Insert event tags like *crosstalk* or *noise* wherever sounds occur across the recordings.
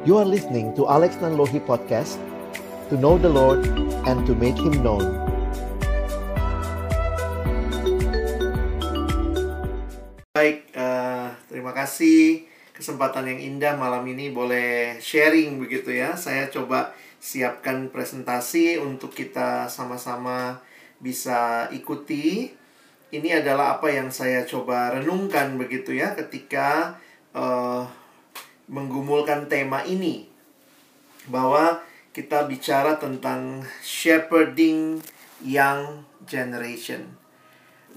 You are listening to Alex Nanlohi Podcast To know the Lord and to make Him known Baik, eh, terima kasih kesempatan yang indah malam ini boleh sharing begitu ya. Saya coba siapkan presentasi untuk kita sama-sama bisa ikuti. Ini adalah apa yang saya coba renungkan begitu ya ketika eh, menggumulkan tema ini bahwa kita bicara tentang shepherding young generation.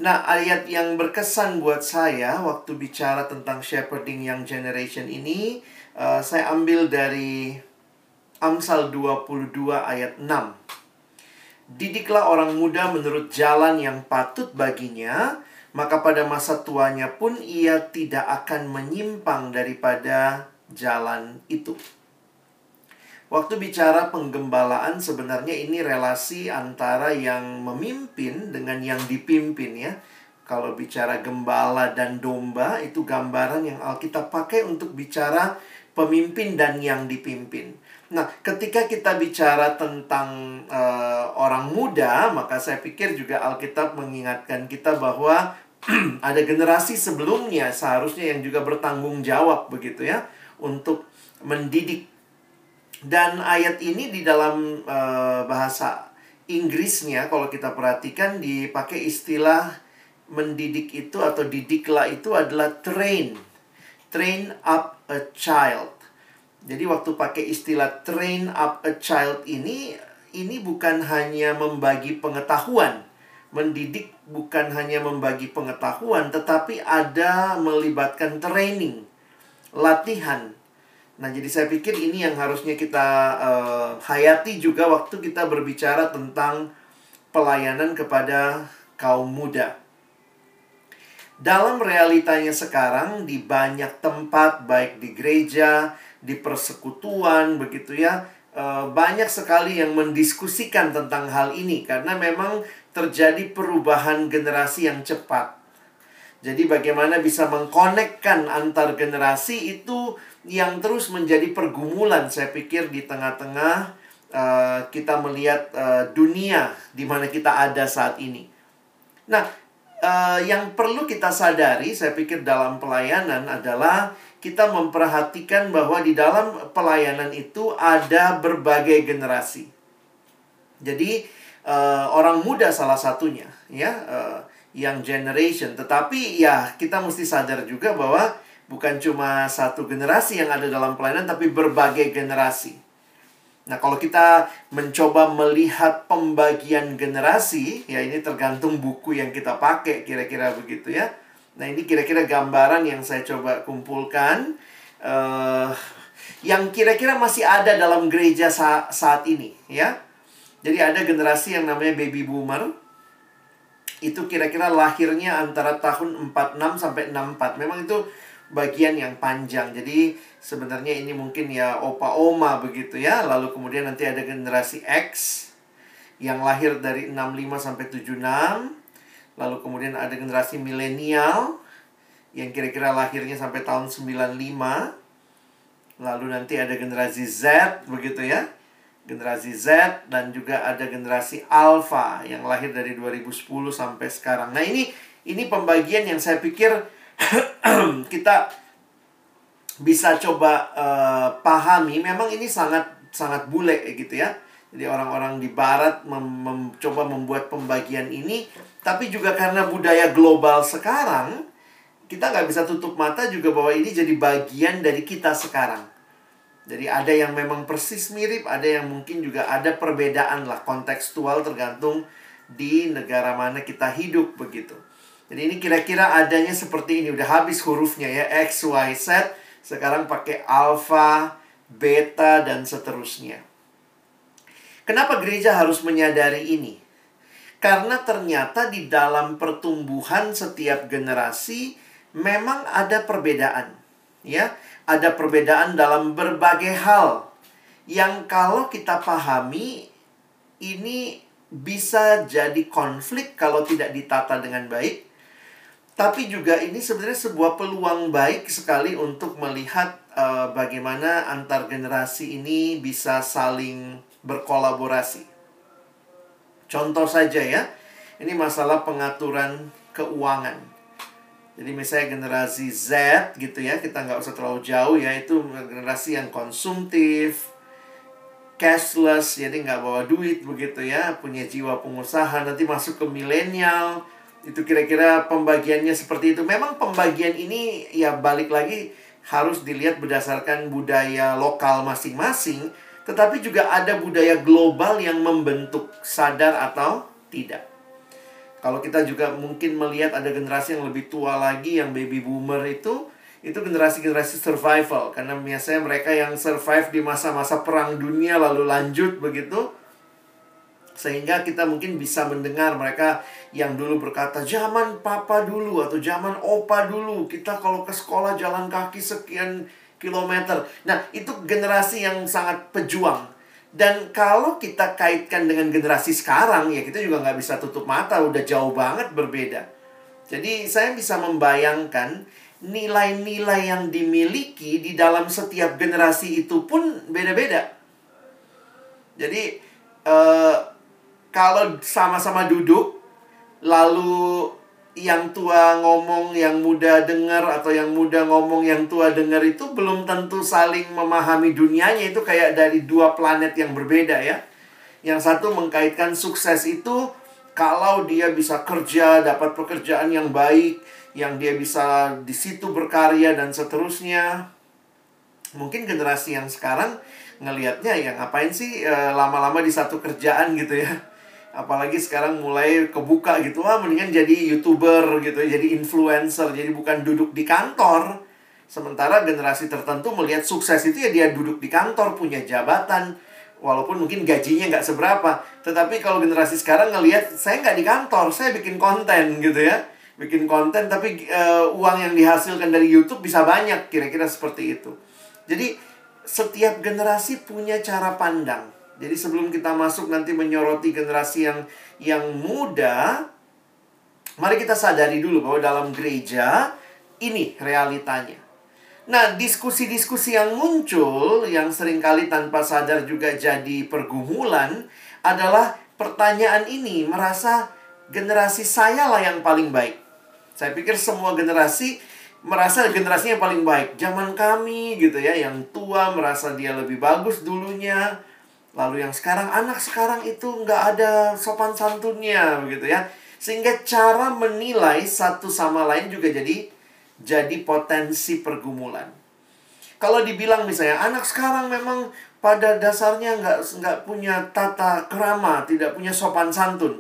Nah, ayat yang berkesan buat saya waktu bicara tentang shepherding young generation ini, uh, saya ambil dari Amsal 22 ayat 6. Didiklah orang muda menurut jalan yang patut baginya, maka pada masa tuanya pun ia tidak akan menyimpang daripada jalan itu. Waktu bicara penggembalaan sebenarnya ini relasi antara yang memimpin dengan yang dipimpin ya. Kalau bicara gembala dan domba itu gambaran yang Alkitab pakai untuk bicara pemimpin dan yang dipimpin. Nah, ketika kita bicara tentang uh, orang muda, maka saya pikir juga Alkitab mengingatkan kita bahwa *clears throat* ada generasi sebelumnya seharusnya yang juga bertanggung jawab begitu ya untuk mendidik dan ayat ini di dalam uh, bahasa Inggrisnya kalau kita perhatikan dipakai istilah mendidik itu atau didiklah itu adalah train. Train up a child. Jadi waktu pakai istilah train up a child ini ini bukan hanya membagi pengetahuan. Mendidik bukan hanya membagi pengetahuan tetapi ada melibatkan training, latihan Nah, jadi saya pikir ini yang harusnya kita uh, hayati juga waktu kita berbicara tentang pelayanan kepada kaum muda. Dalam realitanya sekarang di banyak tempat baik di gereja, di persekutuan begitu ya, uh, banyak sekali yang mendiskusikan tentang hal ini karena memang terjadi perubahan generasi yang cepat. Jadi bagaimana bisa mengkonekkan antar generasi itu yang terus menjadi pergumulan saya pikir di tengah-tengah uh, kita melihat uh, dunia di mana kita ada saat ini. Nah, uh, yang perlu kita sadari saya pikir dalam pelayanan adalah kita memperhatikan bahwa di dalam pelayanan itu ada berbagai generasi. Jadi uh, orang muda salah satunya ya uh, yang generation tetapi ya kita mesti sadar juga bahwa bukan cuma satu generasi yang ada dalam pelayanan, tapi berbagai generasi. Nah, kalau kita mencoba melihat pembagian generasi, ya ini tergantung buku yang kita pakai, kira-kira begitu ya. Nah, ini kira-kira gambaran yang saya coba kumpulkan. Uh, yang kira-kira masih ada dalam gereja sa saat ini, ya. Jadi ada generasi yang namanya baby boomer. Itu kira-kira lahirnya antara tahun 46 sampai 64. Memang itu bagian yang panjang. Jadi sebenarnya ini mungkin ya opa oma begitu ya. Lalu kemudian nanti ada generasi X yang lahir dari 65 sampai 76. Lalu kemudian ada generasi milenial yang kira-kira lahirnya sampai tahun 95. Lalu nanti ada generasi Z begitu ya. Generasi Z dan juga ada generasi Alpha yang lahir dari 2010 sampai sekarang. Nah, ini ini pembagian yang saya pikir *clears throat* kita bisa coba uh, pahami memang ini sangat sangat bule gitu ya. Jadi orang-orang di barat mem mencoba membuat pembagian ini tapi juga karena budaya global sekarang kita nggak bisa tutup mata juga bahwa ini jadi bagian dari kita sekarang. Jadi ada yang memang persis mirip, ada yang mungkin juga ada perbedaan lah kontekstual tergantung di negara mana kita hidup begitu. Jadi ini kira-kira adanya seperti ini. Udah habis hurufnya ya. X, Y, Z. Sekarang pakai alpha, beta, dan seterusnya. Kenapa gereja harus menyadari ini? Karena ternyata di dalam pertumbuhan setiap generasi memang ada perbedaan. Ya, ada perbedaan dalam berbagai hal yang kalau kita pahami ini bisa jadi konflik kalau tidak ditata dengan baik tapi juga ini sebenarnya sebuah peluang baik sekali untuk melihat uh, bagaimana antar generasi ini bisa saling berkolaborasi. Contoh saja ya, ini masalah pengaturan keuangan. Jadi misalnya generasi Z gitu ya, kita nggak usah terlalu jauh ya, itu generasi yang konsumtif, cashless, jadi nggak bawa duit begitu ya, punya jiwa pengusaha, nanti masuk ke milenial, itu kira-kira pembagiannya seperti itu. Memang pembagian ini ya balik lagi harus dilihat berdasarkan budaya lokal masing-masing, tetapi juga ada budaya global yang membentuk sadar atau tidak. Kalau kita juga mungkin melihat ada generasi yang lebih tua lagi yang baby boomer itu itu generasi-generasi survival karena biasanya mereka yang survive di masa-masa perang dunia lalu lanjut begitu sehingga kita mungkin bisa mendengar mereka yang dulu berkata zaman papa dulu atau zaman opa dulu kita kalau ke sekolah jalan kaki sekian kilometer. Nah, itu generasi yang sangat pejuang. Dan kalau kita kaitkan dengan generasi sekarang, ya kita juga nggak bisa tutup mata, udah jauh banget berbeda. Jadi saya bisa membayangkan nilai-nilai yang dimiliki di dalam setiap generasi itu pun beda-beda. Jadi uh, kalau sama-sama duduk, lalu yang tua ngomong, yang muda dengar atau yang muda ngomong, yang tua dengar itu belum tentu saling memahami dunianya itu kayak dari dua planet yang berbeda ya. Yang satu mengkaitkan sukses itu kalau dia bisa kerja, dapat pekerjaan yang baik, yang dia bisa di situ berkarya dan seterusnya. Mungkin generasi yang sekarang ngelihatnya ya ngapain sih eh, lama-lama di satu kerjaan gitu ya apalagi sekarang mulai kebuka gitu. Wah mendingan jadi youtuber gitu jadi influencer jadi bukan duduk di kantor. Sementara generasi tertentu melihat sukses itu ya dia duduk di kantor punya jabatan walaupun mungkin gajinya nggak seberapa. Tetapi kalau generasi sekarang ngelihat saya nggak di kantor saya bikin konten gitu ya. Bikin konten tapi uh, uang yang dihasilkan dari YouTube bisa banyak kira-kira seperti itu. Jadi setiap generasi punya cara pandang jadi sebelum kita masuk nanti menyoroti generasi yang yang muda, mari kita sadari dulu bahwa dalam gereja ini realitanya. Nah, diskusi-diskusi yang muncul yang sering kali tanpa sadar juga jadi pergumulan adalah pertanyaan ini merasa generasi saya lah yang paling baik. Saya pikir semua generasi merasa generasinya paling baik. Zaman kami gitu ya, yang tua merasa dia lebih bagus dulunya Lalu yang sekarang anak sekarang itu nggak ada sopan santunnya begitu ya. Sehingga cara menilai satu sama lain juga jadi jadi potensi pergumulan. Kalau dibilang misalnya anak sekarang memang pada dasarnya nggak nggak punya tata kerama, tidak punya sopan santun.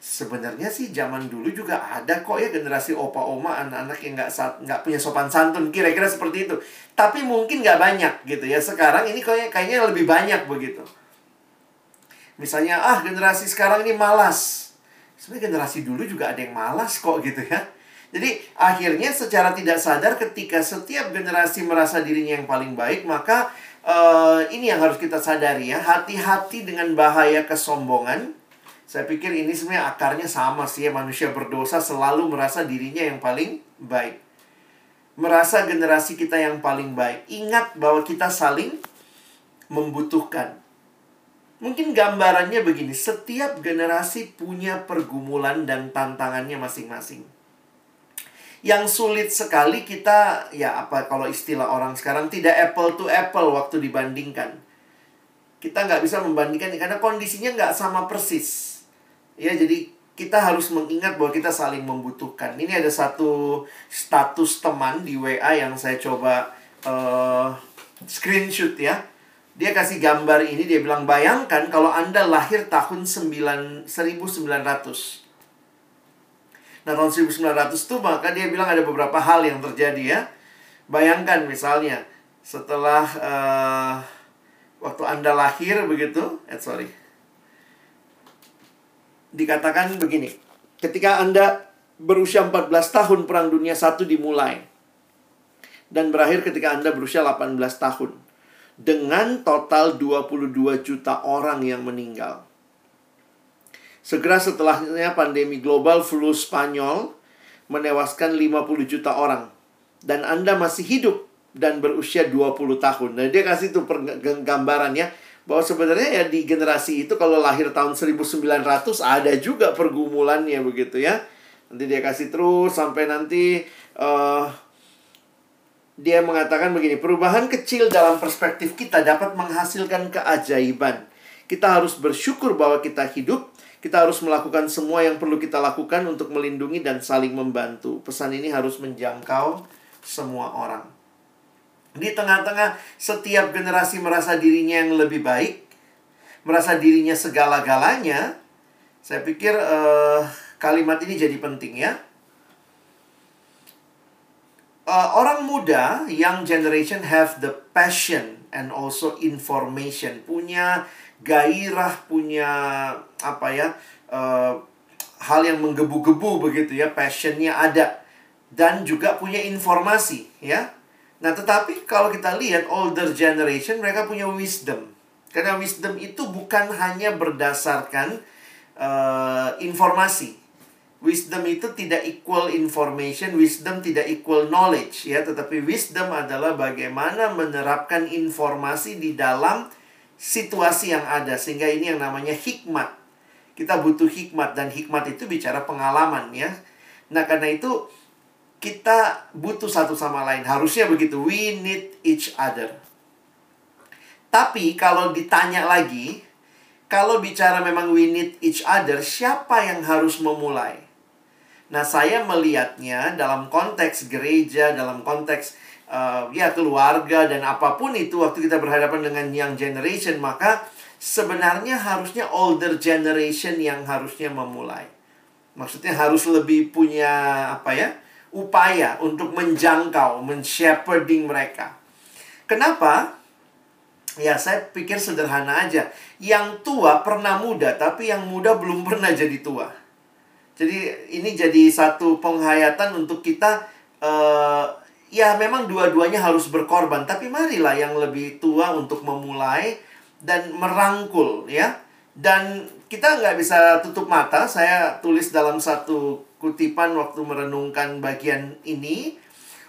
Sebenarnya sih zaman dulu juga ada kok ya generasi opa oma anak-anak yang nggak nggak punya sopan santun kira-kira seperti itu. Tapi mungkin nggak banyak gitu ya. Sekarang ini kayaknya kayaknya lebih banyak begitu. Misalnya, ah generasi sekarang ini malas. Sebenarnya generasi dulu juga ada yang malas kok gitu ya. Jadi akhirnya secara tidak sadar ketika setiap generasi merasa dirinya yang paling baik, maka uh, ini yang harus kita sadari ya. Hati-hati dengan bahaya kesombongan. Saya pikir ini sebenarnya akarnya sama sih ya. Manusia berdosa selalu merasa dirinya yang paling baik. Merasa generasi kita yang paling baik. Ingat bahwa kita saling membutuhkan. Mungkin gambarannya begini, setiap generasi punya pergumulan dan tantangannya masing-masing. Yang sulit sekali kita, ya apa kalau istilah orang sekarang, tidak apple to apple waktu dibandingkan. Kita nggak bisa membandingkan karena kondisinya nggak sama persis. Ya, jadi kita harus mengingat bahwa kita saling membutuhkan. Ini ada satu status teman di WA yang saya coba uh, screenshot ya dia kasih gambar ini, dia bilang, bayangkan kalau Anda lahir tahun 9, 1900. Nah, tahun 1900 itu maka dia bilang ada beberapa hal yang terjadi ya. Bayangkan misalnya, setelah uh, waktu Anda lahir begitu, eh sorry. Dikatakan begini, ketika Anda berusia 14 tahun Perang Dunia satu dimulai. Dan berakhir ketika Anda berusia 18 tahun dengan total 22 juta orang yang meninggal. Segera setelahnya pandemi global flu Spanyol menewaskan 50 juta orang. Dan Anda masih hidup dan berusia 20 tahun. Nah, dia kasih tuh gambarannya bahwa sebenarnya ya di generasi itu kalau lahir tahun 1900 ada juga pergumulannya begitu ya. Nanti dia kasih terus sampai nanti uh, dia mengatakan begini, perubahan kecil dalam perspektif kita dapat menghasilkan keajaiban. Kita harus bersyukur bahwa kita hidup, kita harus melakukan semua yang perlu kita lakukan untuk melindungi dan saling membantu. Pesan ini harus menjangkau semua orang. Di tengah-tengah setiap generasi merasa dirinya yang lebih baik, merasa dirinya segala-galanya, saya pikir uh, kalimat ini jadi penting ya uh, orang muda, young generation have the passion and also information, punya gairah, punya apa ya, uh, hal yang menggebu-gebu begitu ya, passionnya ada dan juga punya informasi ya. Nah, tetapi kalau kita lihat older generation mereka punya wisdom. Karena wisdom itu bukan hanya berdasarkan uh, informasi, Wisdom itu tidak equal information, wisdom tidak equal knowledge ya, tetapi wisdom adalah bagaimana menerapkan informasi di dalam situasi yang ada sehingga ini yang namanya hikmat. Kita butuh hikmat dan hikmat itu bicara pengalaman ya. Nah, karena itu kita butuh satu sama lain. Harusnya begitu. We need each other. Tapi kalau ditanya lagi, kalau bicara memang we need each other, siapa yang harus memulai? Nah, saya melihatnya dalam konteks gereja, dalam konteks uh, ya keluarga dan apa pun itu waktu kita berhadapan dengan young generation, maka sebenarnya harusnya older generation yang harusnya memulai. Maksudnya harus lebih punya apa ya? upaya untuk menjangkau, men-shepherding mereka. Kenapa? Ya, saya pikir sederhana aja. Yang tua pernah muda, tapi yang muda belum pernah jadi tua. Jadi ini jadi satu penghayatan untuk kita uh, ya memang dua-duanya harus berkorban, tapi marilah yang lebih tua untuk memulai dan merangkul ya. Dan kita nggak bisa tutup mata. Saya tulis dalam satu kutipan waktu merenungkan bagian ini,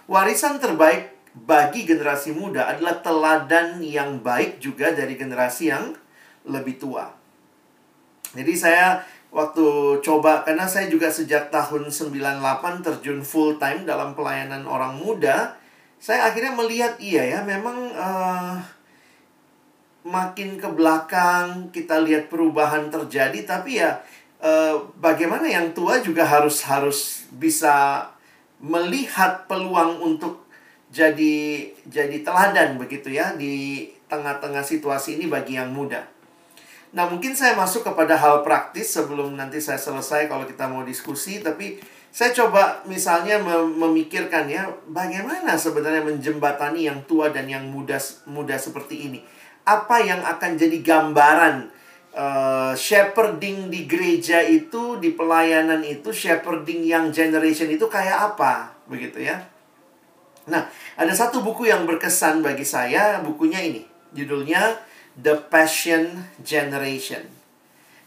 warisan terbaik bagi generasi muda adalah teladan yang baik juga dari generasi yang lebih tua. Jadi saya waktu coba karena saya juga sejak tahun 98 terjun full time dalam pelayanan orang muda, saya akhirnya melihat iya ya memang uh, makin ke belakang kita lihat perubahan terjadi tapi ya uh, bagaimana yang tua juga harus harus bisa melihat peluang untuk jadi jadi teladan begitu ya di tengah-tengah situasi ini bagi yang muda. Nah, mungkin saya masuk kepada hal praktis sebelum nanti saya selesai kalau kita mau diskusi, tapi saya coba misalnya memikirkan ya, bagaimana sebenarnya menjembatani yang tua dan yang muda muda seperti ini. Apa yang akan jadi gambaran uh, shepherding di gereja itu, di pelayanan itu, shepherding yang generation itu kayak apa, begitu ya. Nah, ada satu buku yang berkesan bagi saya, bukunya ini. Judulnya The Passion Generation.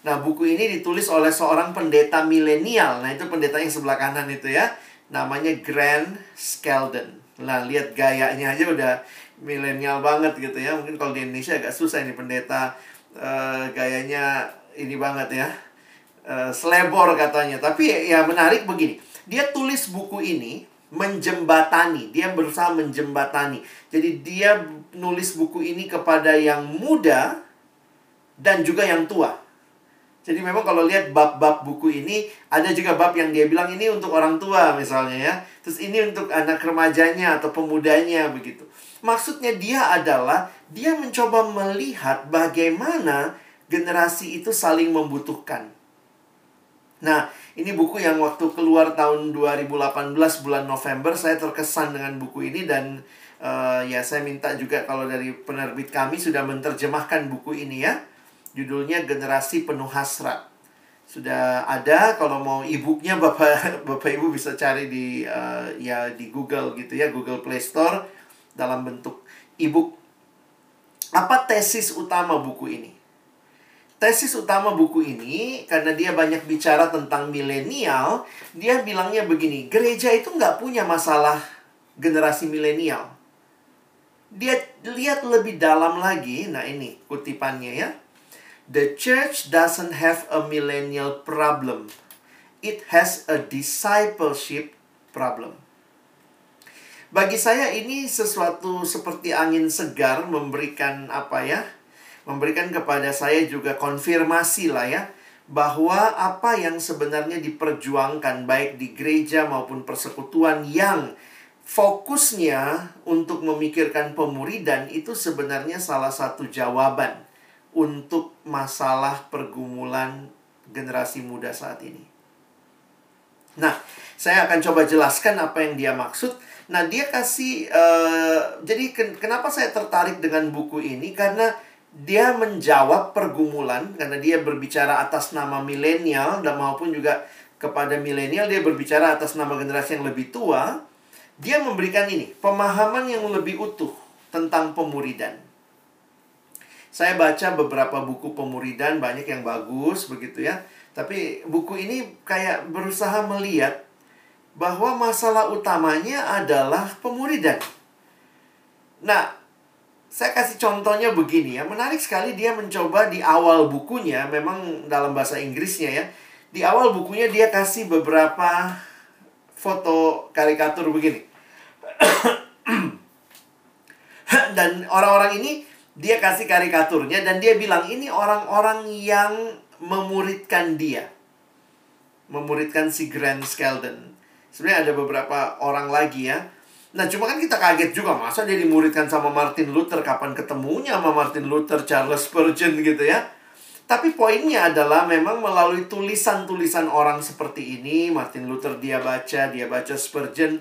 Nah, buku ini ditulis oleh seorang pendeta milenial. Nah, itu pendeta yang sebelah kanan itu ya. Namanya Grant Skeldon. Nah, lihat gayanya aja udah milenial banget gitu ya. Mungkin kalau di Indonesia agak susah ini pendeta uh, gayanya ini banget ya. Uh, selebor katanya. Tapi ya menarik begini. Dia tulis buku ini menjembatani, dia berusaha menjembatani. Jadi dia nulis buku ini kepada yang muda dan juga yang tua. Jadi memang kalau lihat bab-bab buku ini ada juga bab yang dia bilang ini untuk orang tua misalnya ya. Terus ini untuk anak remajanya atau pemudanya begitu. Maksudnya dia adalah dia mencoba melihat bagaimana generasi itu saling membutuhkan. Nah, ini buku yang waktu keluar tahun 2018 bulan November saya terkesan dengan buku ini dan uh, ya saya minta juga kalau dari penerbit kami sudah menerjemahkan buku ini ya. Judulnya Generasi Penuh Hasrat. Sudah ada kalau mau e-booknya *laughs* Bapak Bapak Ibu bisa cari di uh, ya di Google gitu ya, Google Play Store dalam bentuk e-book. Apa tesis utama buku ini? Tesis utama buku ini karena dia banyak bicara tentang milenial, dia bilangnya begini, gereja itu nggak punya masalah generasi milenial. Dia lihat lebih dalam lagi, nah ini kutipannya ya. The church doesn't have a millennial problem. It has a discipleship problem. Bagi saya ini sesuatu seperti angin segar memberikan apa ya? Memberikan kepada saya juga konfirmasi lah ya bahwa apa yang sebenarnya diperjuangkan baik di gereja maupun persekutuan yang fokusnya untuk memikirkan pemuridan itu sebenarnya salah satu jawaban untuk masalah pergumulan generasi muda saat ini. Nah, saya akan coba jelaskan apa yang dia maksud Nah, dia kasih uh, jadi ken kenapa saya tertarik dengan buku ini karena dia menjawab pergumulan karena dia berbicara atas nama milenial dan maupun juga kepada milenial dia berbicara atas nama generasi yang lebih tua. Dia memberikan ini, pemahaman yang lebih utuh tentang pemuridan. Saya baca beberapa buku pemuridan banyak yang bagus begitu ya. Tapi buku ini kayak berusaha melihat bahwa masalah utamanya adalah pemuridan. Nah, saya kasih contohnya begini ya. Menarik sekali dia mencoba di awal bukunya, memang dalam bahasa Inggrisnya ya. Di awal bukunya dia kasih beberapa foto karikatur begini. *coughs* dan orang-orang ini dia kasih karikaturnya dan dia bilang ini orang-orang yang memuridkan dia. Memuridkan si Grant Skeldon. Sebenarnya ada beberapa orang lagi ya. Nah, cuma kan kita kaget juga. Masa dia dimuridkan sama Martin Luther? Kapan ketemunya sama Martin Luther, Charles Spurgeon gitu ya. Tapi poinnya adalah memang melalui tulisan-tulisan orang seperti ini, Martin Luther dia baca, dia baca Spurgeon,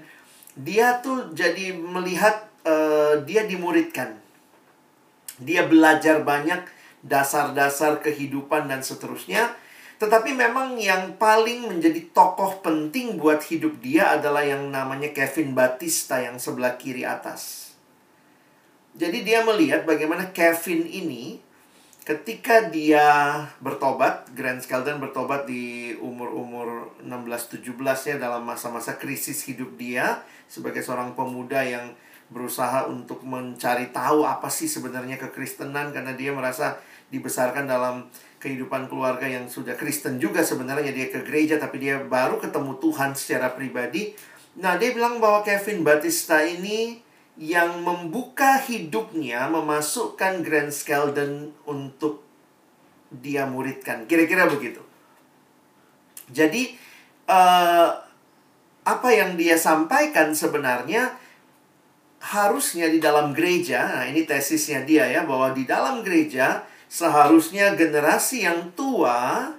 dia tuh jadi melihat uh, dia dimuridkan. Dia belajar banyak dasar-dasar kehidupan dan seterusnya. Tetapi memang yang paling menjadi tokoh penting buat hidup dia adalah yang namanya Kevin Batista yang sebelah kiri atas. Jadi dia melihat bagaimana Kevin ini ketika dia bertobat, Grant Skeldon bertobat di umur-umur 16-17 ya dalam masa-masa krisis hidup dia sebagai seorang pemuda yang berusaha untuk mencari tahu apa sih sebenarnya kekristenan karena dia merasa dibesarkan dalam kehidupan keluarga yang sudah Kristen juga sebenarnya dia ke gereja tapi dia baru ketemu Tuhan secara pribadi. Nah, dia bilang bahwa Kevin Batista ini yang membuka hidupnya memasukkan Grand Skeldon untuk dia muridkan. Kira-kira begitu. Jadi uh, apa yang dia sampaikan sebenarnya harusnya di dalam gereja. Nah, ini tesisnya dia ya bahwa di dalam gereja Seharusnya generasi yang tua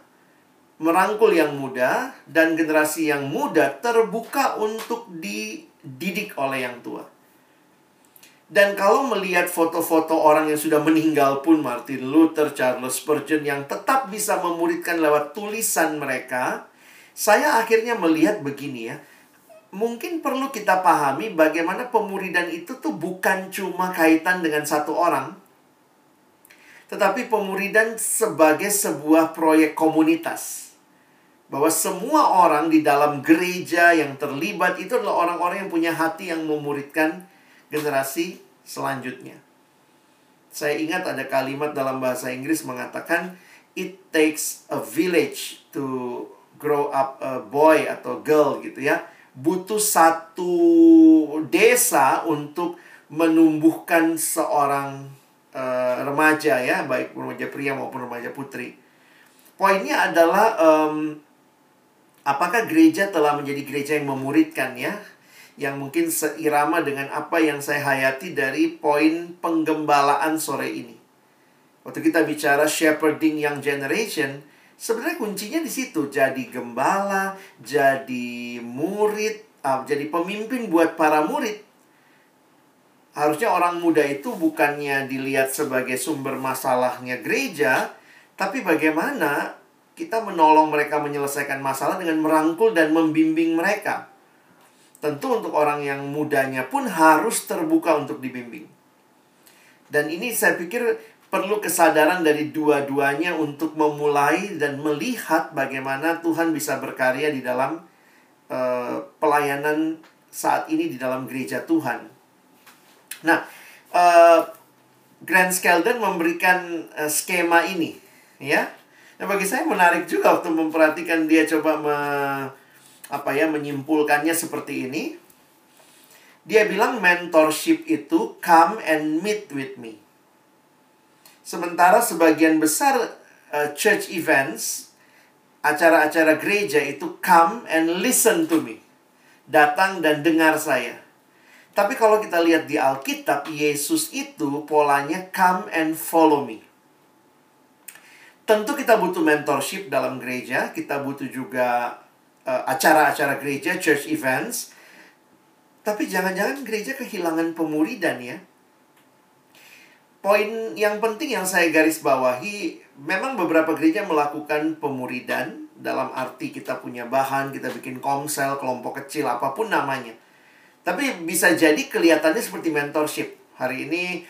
merangkul yang muda dan generasi yang muda terbuka untuk dididik oleh yang tua. Dan kalau melihat foto-foto orang yang sudah meninggal pun Martin Luther, Charles Spurgeon yang tetap bisa memuridkan lewat tulisan mereka, saya akhirnya melihat begini ya. Mungkin perlu kita pahami bagaimana pemuridan itu tuh bukan cuma kaitan dengan satu orang, tetapi pemuridan sebagai sebuah proyek komunitas. Bahwa semua orang di dalam gereja yang terlibat itu adalah orang-orang yang punya hati yang memuridkan generasi selanjutnya. Saya ingat ada kalimat dalam bahasa Inggris mengatakan it takes a village to grow up a boy atau girl gitu ya. Butuh satu desa untuk menumbuhkan seorang uh, remaja ya, baik remaja pria maupun remaja putri. Poinnya adalah um, apakah gereja telah menjadi gereja yang memuridkan ya, yang mungkin seirama dengan apa yang saya hayati dari poin penggembalaan sore ini. Waktu kita bicara shepherding young generation, sebenarnya kuncinya di situ. Jadi gembala, jadi murid, uh, jadi pemimpin buat para murid Harusnya orang muda itu bukannya dilihat sebagai sumber masalahnya gereja, tapi bagaimana kita menolong mereka menyelesaikan masalah dengan merangkul dan membimbing mereka. Tentu untuk orang yang mudanya pun harus terbuka untuk dibimbing. Dan ini saya pikir perlu kesadaran dari dua-duanya untuk memulai dan melihat bagaimana Tuhan bisa berkarya di dalam uh, pelayanan saat ini di dalam gereja Tuhan. Nah, uh, Grant Skeldon memberikan uh, skema ini, ya. Nah, bagi saya menarik juga waktu memperhatikan dia coba me, apa ya menyimpulkannya seperti ini. Dia bilang mentorship itu come and meet with me. Sementara sebagian besar uh, church events, acara-acara gereja itu come and listen to me. Datang dan dengar saya. Tapi kalau kita lihat di Alkitab, Yesus itu polanya come and follow me. Tentu kita butuh mentorship dalam gereja, kita butuh juga uh, acara-acara gereja, church events. Tapi jangan-jangan gereja kehilangan pemuridan ya poin yang penting yang saya garis bawahi, memang beberapa gereja melakukan pemuridan dalam arti kita punya bahan, kita bikin komsel, kelompok kecil, apa pun namanya. Tapi bisa jadi kelihatannya seperti mentorship. Hari ini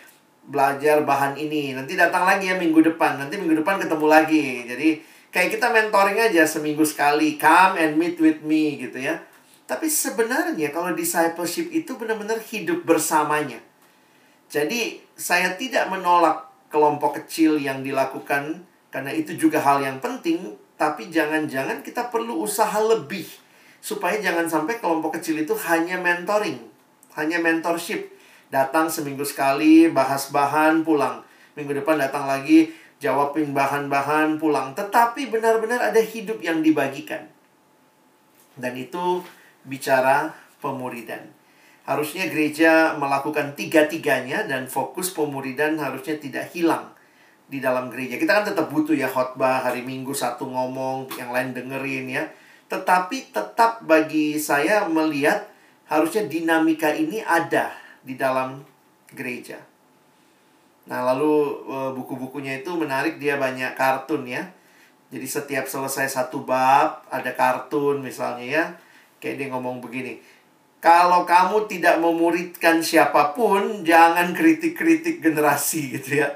belajar bahan ini, nanti datang lagi ya minggu depan, nanti minggu depan ketemu lagi. Jadi kayak kita mentoring aja seminggu sekali, come and meet with me gitu ya. Tapi sebenarnya kalau discipleship itu benar-benar hidup bersamanya. Jadi saya tidak menolak kelompok kecil yang dilakukan karena itu juga hal yang penting, tapi jangan-jangan kita perlu usaha lebih supaya jangan sampai kelompok kecil itu hanya mentoring, hanya mentorship. Datang seminggu sekali, bahas bahan, pulang. Minggu depan datang lagi, jawabin bahan-bahan, pulang. Tetapi benar-benar ada hidup yang dibagikan. Dan itu bicara pemuridan. Harusnya gereja melakukan tiga-tiganya dan fokus pemuridan harusnya tidak hilang di dalam gereja. Kita kan tetap butuh ya khotbah hari Minggu satu ngomong, yang lain dengerin ya. Tetapi tetap bagi saya melihat harusnya dinamika ini ada di dalam gereja. Nah, lalu e, buku-bukunya itu menarik dia banyak kartun ya. Jadi setiap selesai satu bab ada kartun misalnya ya. Kayak dia ngomong begini kalau kamu tidak memuridkan siapa pun, jangan kritik-kritik generasi gitu ya.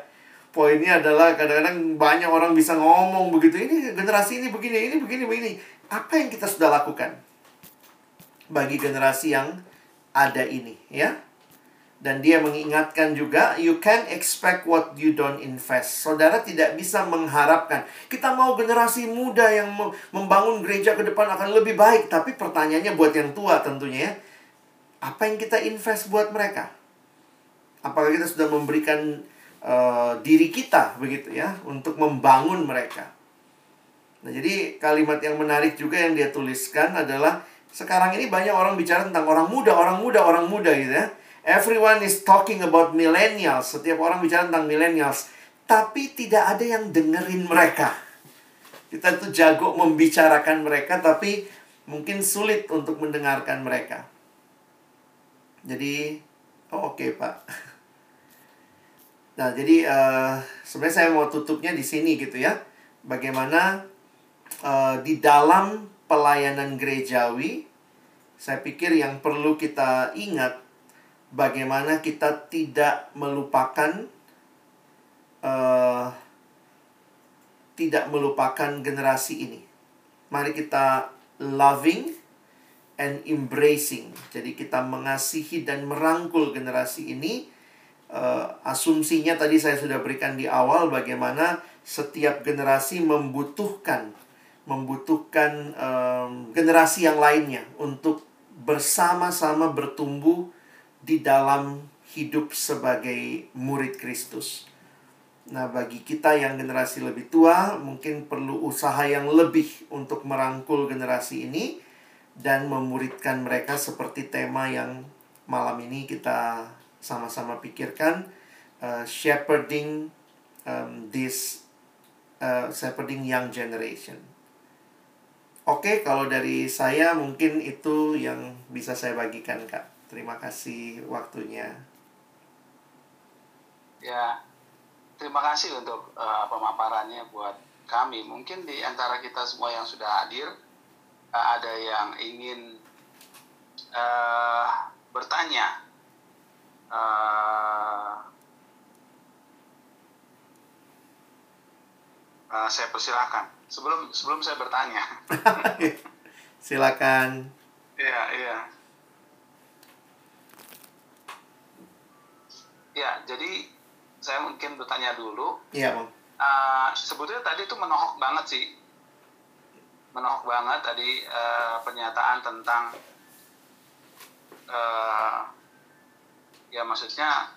Poinnya adalah kadang-kadang banyak orang bisa ngomong begitu, ini generasi ini begini, ini begini, begini. Apa yang kita sudah lakukan bagi generasi yang ada ini, ya? Dan dia mengingatkan juga, you can expect what you don't invest. Saudara tidak bisa mengharapkan. Kita mau generasi muda yang membangun gereja ke depan akan lebih baik. Tapi pertanyaannya buat yang tua tentunya ya apa yang kita invest buat mereka? Apakah kita sudah memberikan uh, diri kita begitu ya untuk membangun mereka? Nah, jadi kalimat yang menarik juga yang dia tuliskan adalah sekarang ini banyak orang bicara tentang orang muda, orang muda, orang muda gitu ya. Everyone is talking about millennials. Setiap orang bicara tentang millennials, tapi tidak ada yang dengerin mereka. Kita tuh jago membicarakan mereka tapi mungkin sulit untuk mendengarkan mereka. Jadi, oh oke okay, Pak. *laughs* Nah, jadi uh, sebenarnya saya mau tutupnya di sini gitu ya. Bagaimana uh, di dalam pelayanan gerejawi, saya pikir yang perlu kita ingat bagaimana kita tidak melupakan uh, tidak melupakan generasi ini. Mari kita loving and embracing. Jadi kita mengasihi dan merangkul generasi ini. Uh, asumsinya tadi saya sudah berikan di awal bagaimana setiap generasi membutuhkan membutuhkan um, generasi yang lainnya untuk bersama-sama bertumbuh di dalam hidup sebagai murid Kristus. Nah, bagi kita yang generasi lebih tua, mungkin perlu usaha yang lebih untuk merangkul generasi ini dan memuridkan mereka seperti tema yang malam ini kita sama-sama pikirkan uh, shepherding um, this uh, shepherding young generation. Oke, okay, kalau dari saya mungkin itu yang bisa saya bagikan, Kak. Terima kasih waktunya. Ya, terima kasih untuk uh, pemaparannya buat kami. Mungkin di antara kita semua yang sudah hadir, ada yang ingin uh, bertanya uh, saya persilahkan. Sebelum sebelum saya bertanya. *laughs* Silakan. Iya, iya. Ya, jadi saya mungkin bertanya dulu. Iya, Bang. Uh, sebetulnya tadi itu menohok banget sih. Menohok banget tadi uh, pernyataan tentang uh, ya maksudnya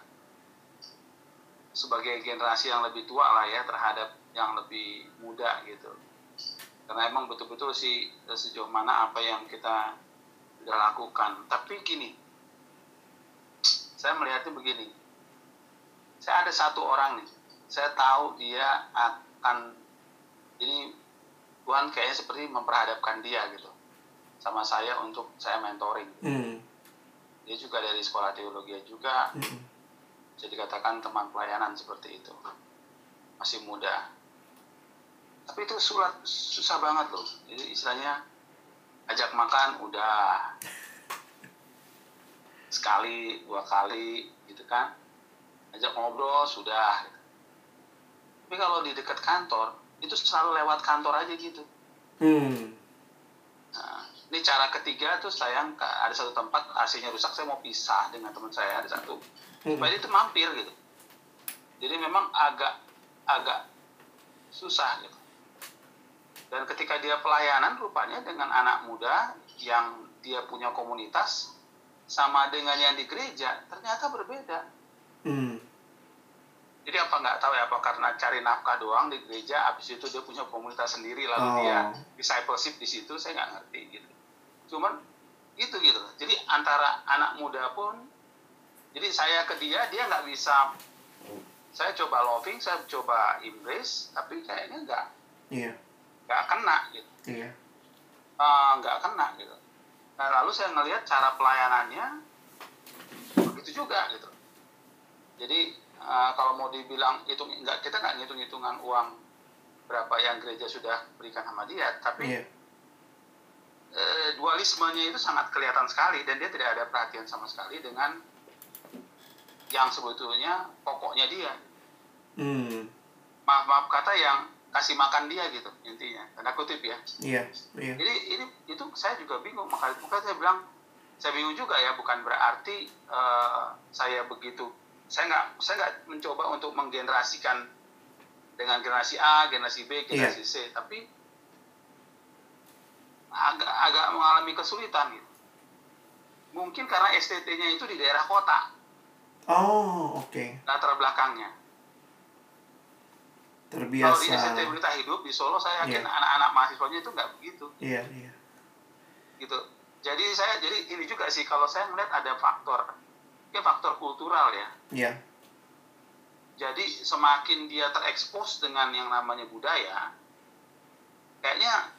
sebagai generasi yang lebih tua lah ya terhadap yang lebih muda gitu. Karena emang betul-betul sih sejauh mana apa yang kita sudah lakukan. Tapi gini saya melihatnya begini. Saya ada satu orang nih saya tahu dia akan ini Tuhan kayaknya seperti memperhadapkan dia gitu sama saya untuk saya mentoring. Hmm. Dia juga dari sekolah teologi juga. Hmm. bisa dikatakan teman pelayanan seperti itu. Masih muda. Tapi itu sulat susah banget loh. Jadi istilahnya ajak makan udah. Sekali dua kali gitu kan. Ajak ngobrol sudah. Gitu. tapi kalau di dekat kantor itu selalu lewat kantor aja gitu. Hmm. Ini cara ketiga tuh saya ada satu tempat AC-nya rusak, saya mau pisah dengan teman saya ada satu. Hmm. Supaya itu mampir gitu. Jadi memang agak agak susah gitu. Dan ketika dia pelayanan rupanya dengan anak muda yang dia punya komunitas sama dengan yang di gereja ternyata berbeda. Hmm. Jadi apa nggak tahu ya apa karena cari nafkah doang di gereja, habis itu dia punya komunitas sendiri lalu Oh. dia discipleship di situ, saya nggak ngerti gitu. Cuman itu gitu. Jadi antara anak muda pun, jadi saya ke dia dia nggak bisa. Saya coba loving, saya coba embrace, tapi kayaknya nggak Iya. nggak kena gitu, Iya. Eh, nggak kena gitu. Nah lalu saya ngelihat cara pelayanannya begitu juga gitu. Jadi eh, kalau mau dibilang hitung nggak kita nggak ngitung hitungan uang berapa yang gereja sudah berikan sama dia, tapi Iya. Eh, dualismenya itu sangat kelihatan sekali dan dia tidak ada perhatian sama sekali dengan yang sebetulnya pokoknya dia. Hmm. Maaf maaf kata yang kasih makan dia gitu intinya. Tanda kutip ya. Iya. Iya. Jadi ini itu saya juga bingung makanya makanya saya bilang saya bingung juga ya bukan berarti eh, saya begitu saya nggak saya nggak mencoba untuk menggenerasikan dengan generasi A, generasi B, generasi C, tapi agak agak mengalami kesulitan gitu. Mungkin karena STT-nya itu di daerah kota Oh, oke. latar belakangnya. Kalau di Terbiasa. STT Berita Hidup di Solo saya yakin Iya. anak-anak mahasiswanya itu nggak begitu. Iya, iya. gitu jadi saya jadi ini juga sih kalau saya melihat ada faktor ya faktor kultural ya Iya. jadi semakin dia terekspos dengan yang namanya budaya kayaknya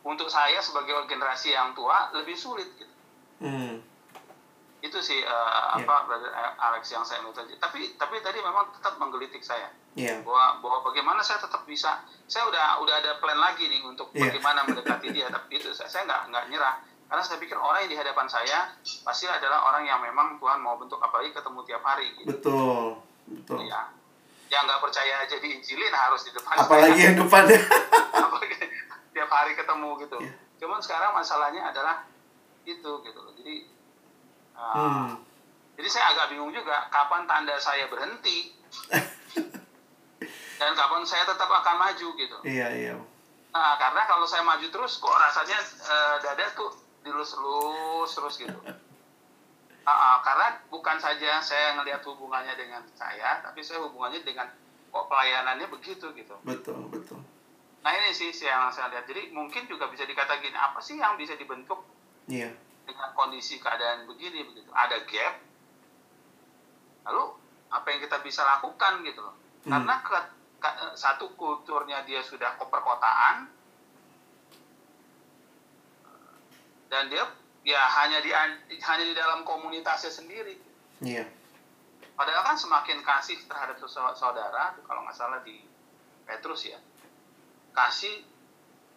untuk saya sebagai generasi yang tua lebih sulit gitu Hmm. itu sih eh, Iya. apa Brother Alex yang saya minta tapi tapi tadi memang tetap menggelitik saya Iya. bahwa bahwa bagaimana saya tetap bisa saya udah udah ada plan lagi nih untuk Iya. bagaimana mendekati dia tapi itu saya saya nggak nggak nyerah karena saya pikir orang yang di hadapan saya pasti adalah orang yang memang Tuhan mau bentuk apalagi ketemu tiap hari gitu Betul. Betul. ya yang nggak percaya jadi injilin harus di depan Apalagi saya. yang depannya. *laughs* Apalagi tiap hari ketemu gitu Iya. cuman sekarang masalahnya adalah itu gitu loh jadi uh, Hmm. jadi saya agak bingung juga kapan tanda saya berhenti *laughs* dan kapan saya tetap akan maju gitu Iya, iya. Nah, karena kalau saya maju terus kok rasanya eh, dada tuh dilus-lus terus gitu. *laughs* Ah, ah, karena bukan saja saya ngelihat hubungannya dengan saya, tapi saya hubungannya dengan kok pelayanannya begitu gitu. Betul, betul. Nah ini sih yang saya lihat. Jadi mungkin juga bisa dikata gini, apa sih yang bisa dibentuk Iya. dengan kondisi keadaan begini begitu? Ada gap. Lalu apa yang kita bisa lakukan gitu loh? Hmm. Karena ke- eh, satu kulturnya dia sudah ke perkotaan dan dia ya hanya di hanya di dalam komunitasnya sendiri. Iya. Padahal kan semakin kasih terhadap saudara, kalau nggak salah di Petrus ya, kasih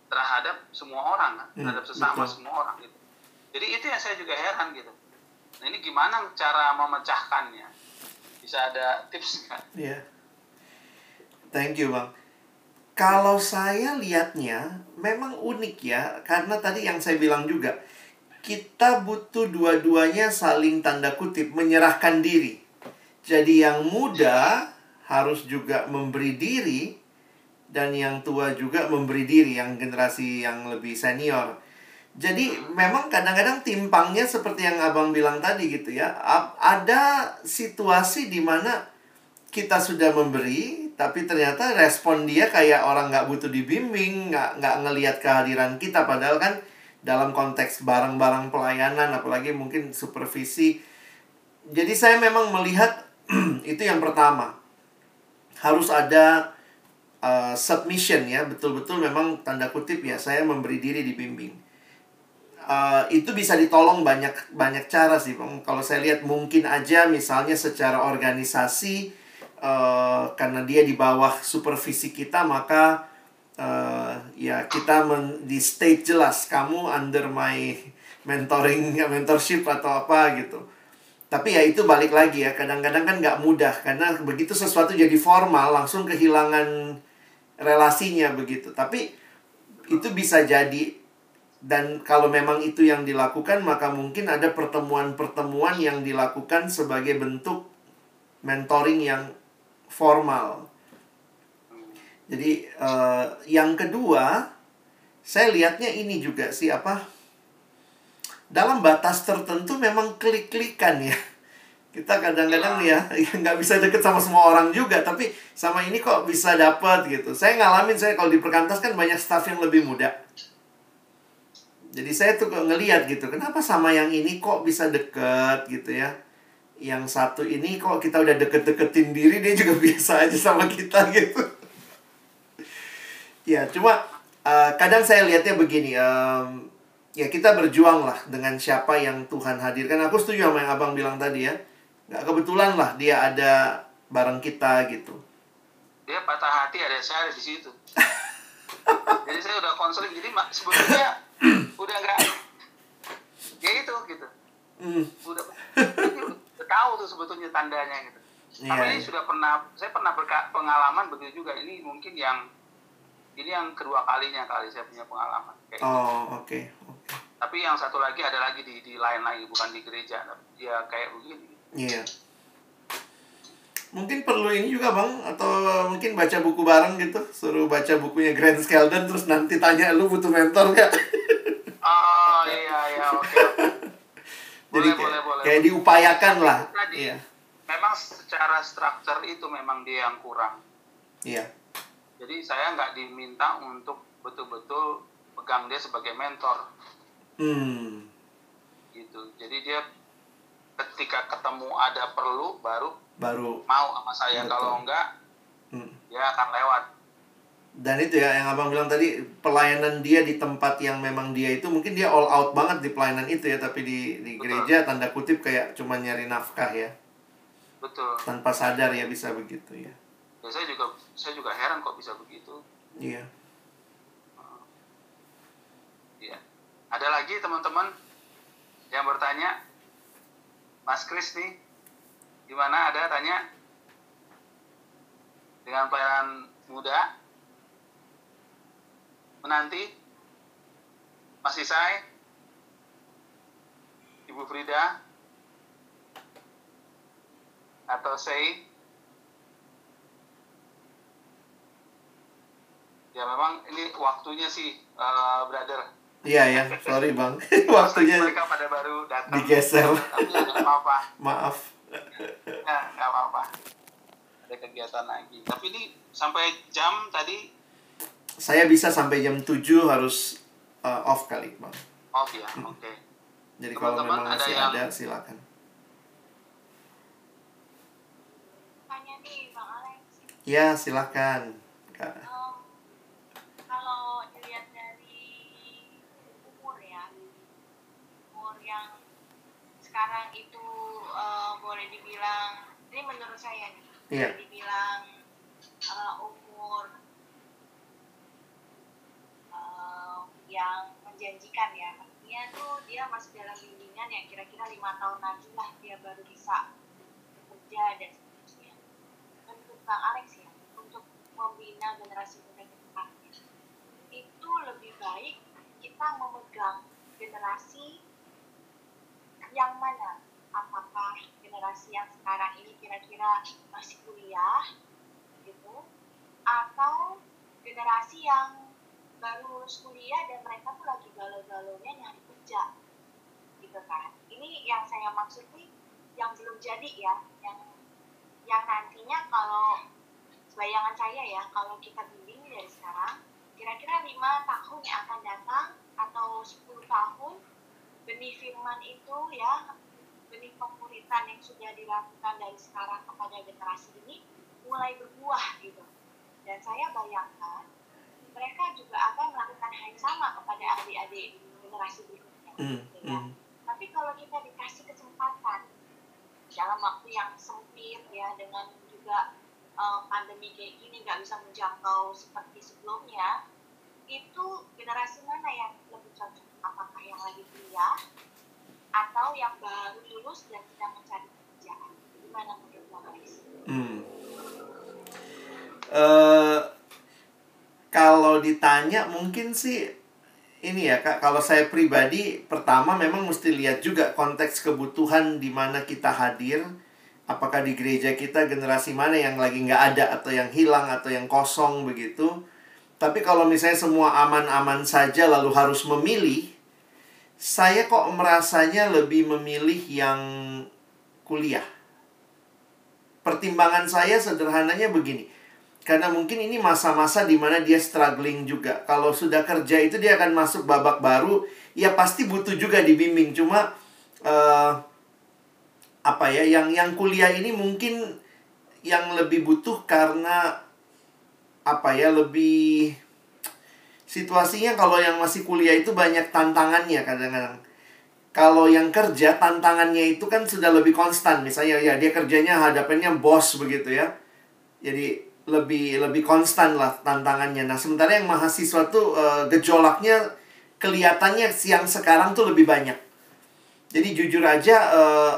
terhadap semua orang, kan? Hmm, terhadap sesama betul. semua orang gitu. Jadi itu yang saya juga heran gitu. Nah ini gimana cara memecahkannya? Bisa ada tips kan? Iya. Thank you, Bang. Kalau saya lihatnya memang unik ya, karena tadi yang saya bilang juga, kita butuh dua-duanya saling tanda kutip menyerahkan diri. Jadi yang muda harus juga memberi diri dan yang tua juga memberi diri yang generasi yang lebih senior. Jadi memang kadang-kadang timpangnya seperti yang abang bilang tadi gitu ya. Ada situasi di mana kita sudah memberi, tapi ternyata respon dia kayak orang nggak butuh dibimbing, nggak nggak ngelihat kehadiran kita. Padahal kan dalam konteks barang-barang pelayanan, apalagi mungkin supervisi. Jadi saya memang melihat *clears throat* itu yang pertama harus ada uh, submission ya, betul-betul memang tanda kutip ya saya memberi diri dibimbing. Uh, itu bisa ditolong banyak banyak cara sih kalau saya lihat mungkin aja misalnya secara organisasi uh, karena dia di bawah supervisi kita maka uh, ya kita men, di state jelas kamu under my mentoring *laughs* mentorship atau apa gitu. Tapi ya itu balik lagi ya kadang-kadang kan nggak mudah karena begitu sesuatu jadi formal langsung kehilangan relasinya begitu tapi itu bisa jadi dan kalau memang itu yang dilakukan, maka mungkin ada pertemuan-pertemuan yang dilakukan sebagai bentuk mentoring yang formal. Jadi uh, yang kedua, saya lihatnya ini juga sih apa? Dalam batas tertentu memang klik-klikan ya. Kita kadang-kadang ya *laughs* nggak bisa deket sama semua orang juga, tapi sama ini kok bisa dapat gitu. Saya ngalamin saya kalau di perkantas kan banyak staff yang lebih muda. Jadi saya tuh ngeliat gitu kenapa sama yang ini kok bisa deket gitu ya? Yang satu ini kok kita udah deket-deketin diri dia juga *laughs* biasa aja sama kita gitu. Ya cuma uh, kadang saya lihatnya begini um, ya kita berjuang lah dengan siapa yang Tuhan hadirkan. Aku setuju sama yang abang bilang tadi ya nggak kebetulan lah dia ada bareng kita gitu dia patah hati ada saya ada di situ *laughs* jadi saya udah konseling jadi sebetulnya udah enggak ya itu gitu mm. udah, tahu tuh sebetulnya tandanya gitu yeah. tapi ini iya. sudah pernah saya pernah pengalaman begitu juga ini mungkin yang ini yang kedua kalinya kali saya punya pengalaman kayak oh gitu. oke okay. okay. tapi yang satu lagi ada lagi di di lain lagi bukan di gereja dia kayak begini iya yeah. Mungkin perlu ini juga bang Atau mungkin baca buku bareng gitu Suruh baca bukunya Grant Skeldon Terus nanti tanya lu butuh mentor gak? Oh *laughs* iya iya oke. Okay. *laughs* Jadi boleh, kayak, boleh, boleh. kayak diupayakan lah. Tadi, iya. Memang secara struktur itu memang dia yang kurang. Iya. Jadi saya nggak diminta untuk betul-betul pegang dia sebagai mentor. Hmm. Gitu. Jadi dia ketika ketemu ada perlu baru baru. mau sama saya. Betul. kalau enggak hmm. dia akan lewat. Dan itu ya yang abang bilang tadi pelayanan dia di tempat yang memang dia itu mungkin dia all out banget di pelayanan itu ya tapi di di gereja tanda kutip kayak cuma nyari nafkah ya. Betul. Tanpa sadar ya bisa begitu ya. Ya saya juga saya juga heran kok bisa begitu. Iya. Iya. Ada lagi teman-teman yang bertanya Mas Kris nih. Gimana ada tanya. Dengan pelayanan muda. Menanti. Mas Isai, Ibu Frida, atau Sei. Ya memang ini waktunya sih, uh, brother. Iya ya, sorry bang. *laughs* waktunya mereka pada baru datang. Digeser. Tapi apa-apa. Maaf. Ya, nggak apa-apa. Ada kegiatan lagi. Tapi ini sampai jam tadi saya bisa sampai jam 7 harus uh, off kali bang off ya oke okay. jadi kalau memang masih ada, yang... ada silakan Ya, silakan. Kak. Um, kalau dilihat dari umur ya, umur yang sekarang itu uh, boleh dibilang, ini menurut saya nih, yeah. boleh dibilang uh, umur yang menjanjikan ya. Artinya tuh dia masih dalam bimbingan yang kira-kira lima tahun lagi lah dia baru bisa bekerja dan seterusnya. Untuk Kang Alex ya untuk membina generasi muda itu lebih baik kita memegang generasi yang mana? Apakah generasi yang sekarang ini kira-kira masih kuliah gitu atau generasi yang baru lulus kuliah dan mereka tuh lagi galau-galaunya nyari kerja gitu kan. Ini yang saya maksud nih yang belum jadi ya yang yang nantinya kalau bayangan saya ya kalau kita bimbing dari sekarang kira-kira lima tahun yang akan datang atau 10 tahun benih firman itu ya benih pemuritan yang sudah dilakukan dari sekarang kepada generasi ini mulai berbuah gitu dan saya bayangkan mereka juga akan melakukan hal yang sama kepada adik-adik generasi berikutnya Hmm, gitu ya. hmm. tapi kalau kita dikasih kesempatan dalam waktu yang sempit ya dengan juga eh, pandemi kayak gini nggak bisa menjangkau seperti sebelumnya itu generasi mana yang lebih cocok apakah yang lagi kuliah atau yang baru lulus dan sedang mencari pekerjaan gimana menurut Bapak? Hmm. Eh, kalau ditanya mungkin sih ini ya kak kalau saya pribadi pertama memang mesti lihat juga konteks kebutuhan di mana kita hadir apakah di gereja kita generasi mana yang lagi nggak ada atau yang hilang atau yang kosong begitu tapi kalau misalnya semua aman-aman saja lalu harus memilih saya kok merasanya lebih memilih yang kuliah pertimbangan saya sederhananya begini. Karena mungkin ini masa-masa di mana dia struggling juga. Kalau sudah kerja itu dia akan masuk babak baru, ya pasti butuh juga dibimbing. Cuma eh, apa ya, yang yang kuliah ini mungkin yang lebih butuh karena apa ya, lebih situasinya kalau yang masih kuliah itu banyak tantangannya kadang-kadang. Kalau yang kerja tantangannya itu kan sudah lebih konstan. Misalnya ya dia kerjanya hadapannya bos begitu ya. Jadi lebih lebih konstan lah tantangannya. Nah sementara yang mahasiswa tuh eh, gejolaknya kelihatannya siang sekarang tuh lebih banyak. Jadi jujur aja eh,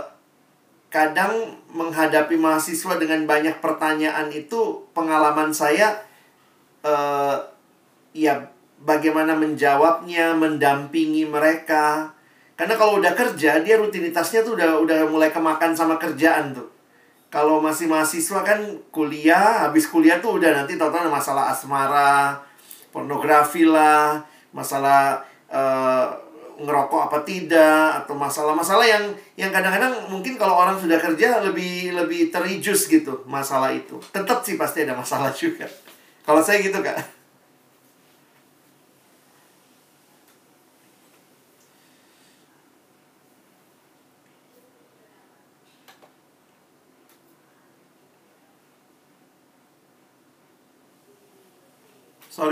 kadang menghadapi mahasiswa dengan banyak pertanyaan itu pengalaman saya eh, ya bagaimana menjawabnya mendampingi mereka karena kalau udah kerja, dia rutinitasnya tuh udah udah mulai kemakan sama kerjaan tuh. Kalau masih mahasiswa kan kuliah, habis kuliah tuh udah nanti ada masalah asmara, pornografi lah, masalah eh, ngerokok apa tidak atau masalah-masalah yang yang kadang-kadang mungkin kalau orang sudah kerja lebih lebih terijus gitu masalah itu. Tetap sih pasti ada masalah *laughs* juga. Kalau saya gitu, Kak.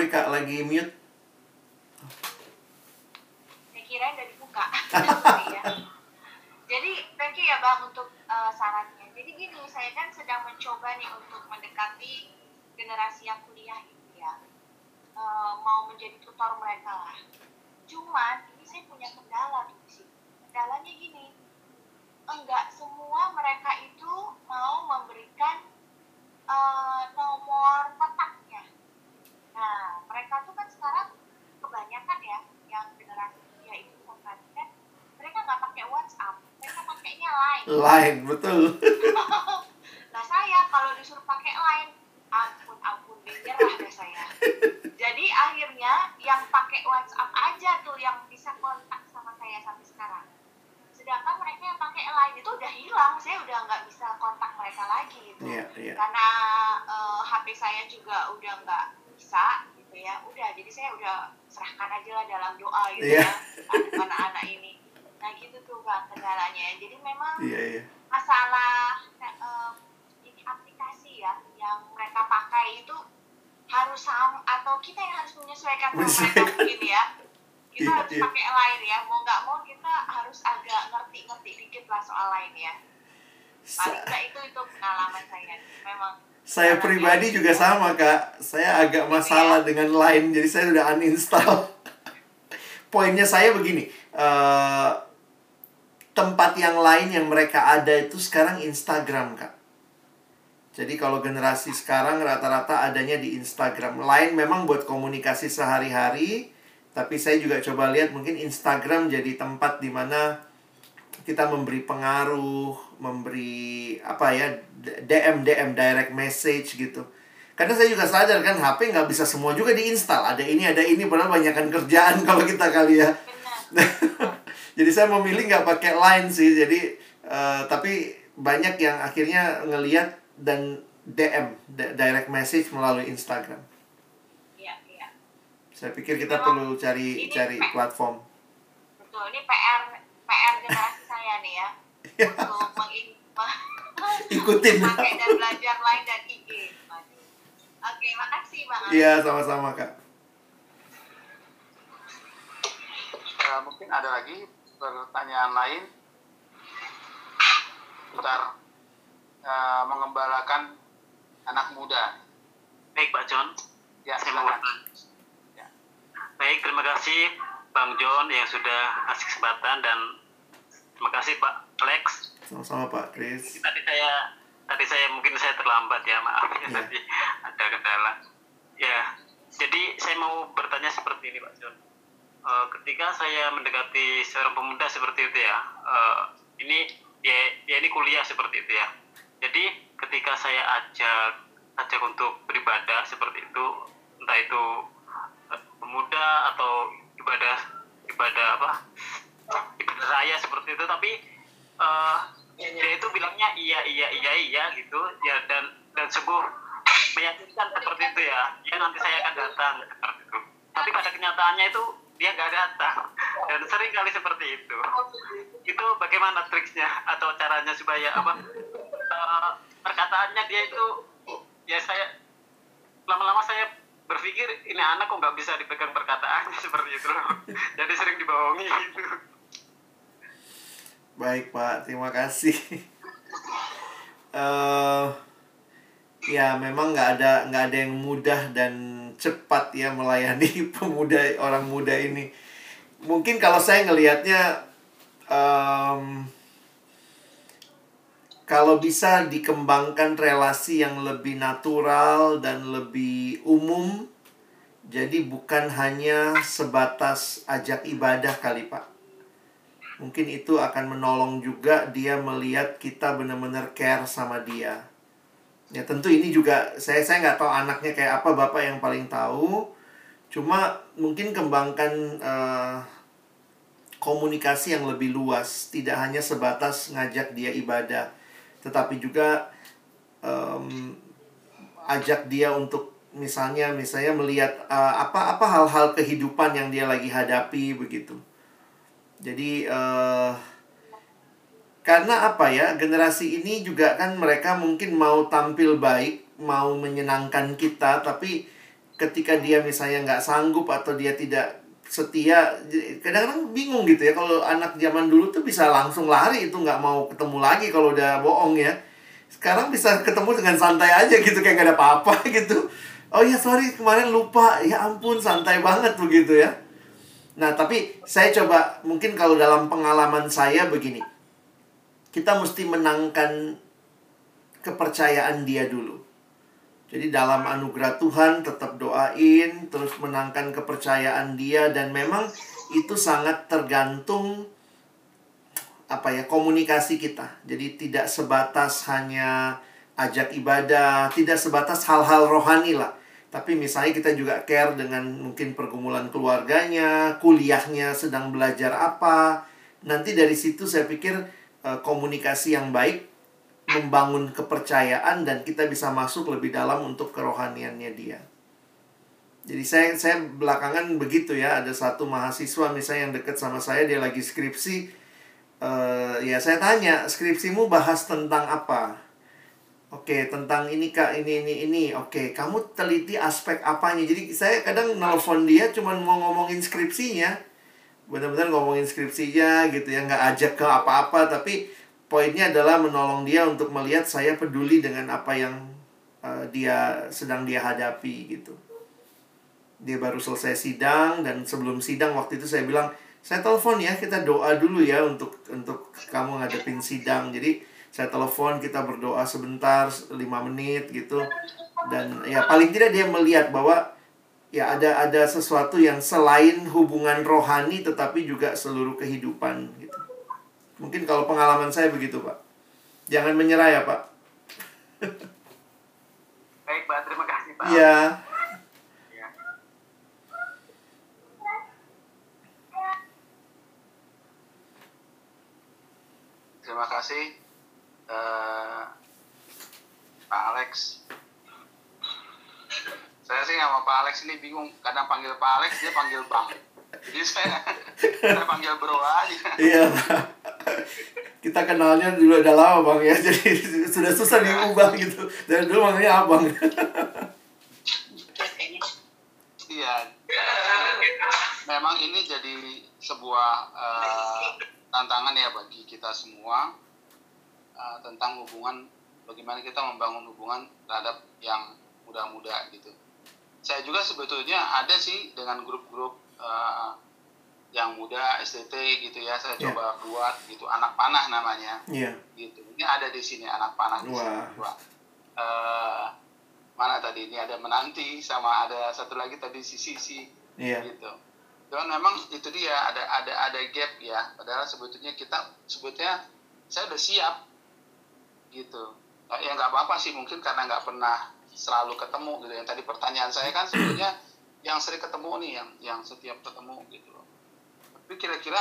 Sorry Kak, lagi mute. saya kira udah dibuka. Sorry *laughs* ya. jadi thank you ya bang untuk uh, sarannya. Jadi gini saya kan sedang mencoba nih untuk mendekati generasi yang kuliah gitu ya. Uh, mau menjadi tutor mereka lah. Cuman ini saya punya kendala di sini. Kendalanya gini enggak semua mereka itu mau memberikan uh, nomor kontaknya Nah, mereka tuh kan sekarang kebanyakan ya yang generasi dia itu memperhatikan mereka nggak pakai WhatsApp, mereka pakainya Line. Line, betul. *laughs* Nah saya kalau disuruh pakai Line, ampun ampun menyerah deh saya. Jadi akhirnya yang pakai WhatsApp aja tuh yang bisa kontak sama saya sampai sekarang. Sedangkan mereka yang pakai Line itu udah hilang, saya udah nggak bisa kontak mereka lagi gitu. Iya, iya. Karena eh, HP saya juga udah nggak bisa gitu ya. Udah, jadi saya udah serahkan aja lah dalam doa gitu Iya. ya anak-anak ini. Nah gitu tuh bang kendalanya. Jadi memang Iya, iya. masalah eh, ini aplikasi ya yang mereka pakai itu harus sama atau kita yang harus menyesuaikan sama mereka mungkin ya kita Iya, harus iya. pakai lain ya mau nggak mau kita harus agak ngerti-ngerti dikit lah soal lain ya paling nggak itu itu pengalaman saya memang saya pribadi juga sama kak. Saya agak masalah dengan Line jadi saya sudah uninstall. *laughs* Poinnya saya begini eh, tempat yang lain yang mereka ada itu sekarang Instagram kak. Jadi kalau generasi sekarang rata-rata adanya di Instagram. Line memang buat komunikasi sehari-hari, tapi saya juga coba lihat mungkin Instagram jadi tempat di mana kita memberi pengaruh, memberi apa ya DM DM direct message gitu. Karena saya juga sadar kan HP nggak bisa semua juga diinstal. Ada ini, ada ini, padahal banyakkan kerjaan *laughs* kalau kita kali ya. *laughs* jadi saya memilih nggak pakai line sih. Jadi uh, tapi banyak yang akhirnya ngelihat dan DM direct message melalui Instagram. Iya, iya. Saya pikir kita Memang perlu cari cari platform. Betul, ini PR PR generasi saya *laughs* nih ya. Iya. Untuk mengikuti *laughs* *laughs* ikutin pakai dan belajar lain dan IG. Oke, makasih Bang. Iya, sama-sama Kak. Uh, mungkin ada lagi pertanyaan lain putar uh, mengembalakan anak muda. Baik Pak John. Ya, saya mau. Ya. Baik, terima kasih Bang John yang sudah kasih kesempatan dan terima kasih Pak Alex. Sama-sama Pak Chris. Tadi saya tadi saya mungkin saya terlambat ya maaf ya, ya. *laughs* tadi ada kendala. Ya, jadi saya mau bertanya seperti ini Pak John. Uh, ketika saya mendekati seorang pemuda seperti itu ya, uh, ini ya, ya ini kuliah seperti itu ya. Jadi ketika saya ajak ajak untuk beribadah seperti itu entah itu eh, pemuda atau ibadah ibadah apa raya seperti itu tapi uh, dia itu bilangnya iya iya iya iya gitu. Ya dan dan sebuah meyakinkan seperti itu ya. Ya nanti saya akan datang seperti itu tapi pada kenyataannya itu dia nggak datang. Dan sering kali seperti itu. Itu bagaimana triksnya atau caranya supaya apa? Uh, perkataannya dia itu ya saya lama-lama saya berpikir ini anak kok nggak bisa dipegang perkataannya? *laughs* Seperti itu. Jadi sering dibohongi gitu baik pak. Terima kasih. Uh, *laughs* ya memang nggak ada nggak ada yang mudah dan cepat ya melayani *laughs* pemuda orang muda ini. Mungkin kalau saya ngelihatnya um, kalau bisa dikembangkan relasi yang lebih natural dan lebih umum jadi bukan hanya sebatas ajak ibadah kali Pak mungkin itu akan menolong juga dia melihat kita benar-benar care sama dia. Ya tentu ini juga saya saya nggak tahu anaknya kayak apa bapak yang paling tahu. Cuma mungkin kembangkan uh, komunikasi yang lebih luas. Tidak hanya sebatas ngajak dia ibadah tetapi juga um, ajak dia untuk misalnya misalnya melihat uh, apa apa hal-hal kehidupan yang dia lagi hadapi begitu jadi uh, karena apa ya generasi ini juga kan mereka mungkin mau tampil baik mau menyenangkan kita tapi ketika dia misalnya nggak sanggup atau dia tidak setia kadang-kadang bingung gitu ya kalau anak zaman dulu tuh bisa langsung lari itu nggak mau ketemu lagi kalau udah bohong ya. Sekarang bisa ketemu dengan santai aja gitu kayak gak ada apa-apa *laughs* gitu. Oh ya sorry kemarin lupa. Ya ampun santai banget begitu ya nah tapi saya coba mungkin kalau dalam pengalaman saya begini kita mesti menangkan kepercayaan dia dulu jadi dalam anugerah Tuhan tetap doain, terus menangkan kepercayaan dia dan memang itu sangat tergantung apa ya komunikasi kita. Jadi tidak sebatas hanya ajak ibadah, tidak sebatas hal-hal rohani lah. Tapi misalnya kita juga care dengan mungkin pergumulan keluarganya, kuliahnya sedang belajar apa. Nanti dari situ saya pikir eh, komunikasi yang baik membangun kepercayaan dan kita bisa masuk lebih dalam untuk kerohaniannya dia. Jadi saya saya belakangan begitu ya, ada satu mahasiswa misalnya yang dekat sama saya dia lagi skripsi uh, ya saya tanya, skripsimu bahas tentang apa? Oke, tentang ini Kak, ini ini ini. Oke, kamu teliti aspek apanya? Jadi saya kadang nelfon dia cuman mau ngomongin skripsinya. Benar-benar ngomongin skripsinya gitu ya, nggak ajak ke apa-apa tapi poinnya adalah menolong dia untuk melihat saya peduli dengan apa yang uh, dia sedang dia hadapi gitu. Dia baru selesai sidang dan sebelum sidang waktu itu saya bilang saya telepon ya kita doa dulu ya untuk untuk kamu ngadepin sidang. Jadi saya telepon kita berdoa sebentar lima menit gitu. Dan ya paling tidak dia melihat bahwa ya ada ada sesuatu yang selain hubungan rohani tetapi juga seluruh kehidupan gitu. Mungkin kalau pengalaman saya begitu pak. Jangan menyerah ya pak. *laughs* Baik pak. Terima kasih pak. Iya. Ya. Terima kasih Pak Alex. Saya sih sama Pak Alex ini bingung. Kadang panggil Pak Alex, dia panggil Bang. Jadi saya, saya panggil Bro aja. Iya. Kita kenalnya dulu udah lama bang ya, jadi sudah susah diubah gitu. Dari dulu manggilnya abang. Iya. Memang ini jadi sebuah eh, tantangan ya bagi kita semua eh, tentang hubungan bagaimana kita membangun hubungan terhadap yang muda-muda gitu. Saya juga sebetulnya ada sih dengan grup-grup eh, yang muda STT gitu ya, saya Iya. coba buat gitu anak panah namanya Iya. gitu. Ini ada di sini anak panah di sini. Dua. Eh, mana tadi ini ada menanti sama ada satu lagi tadi si Sisi Iya. gitu. Cuman memang itu dia ada ada ada gap ya. Padahal sebetulnya kita sebetulnya saya udah siap gitu. Nah, Ya nggak apa-apa sih mungkin karena nggak pernah selalu ketemu gitu. Yang tadi pertanyaan saya kan sebetulnya *clears throat* yang sering ketemu nih yang yang setiap ketemu gitu loh. Tapi kira-kira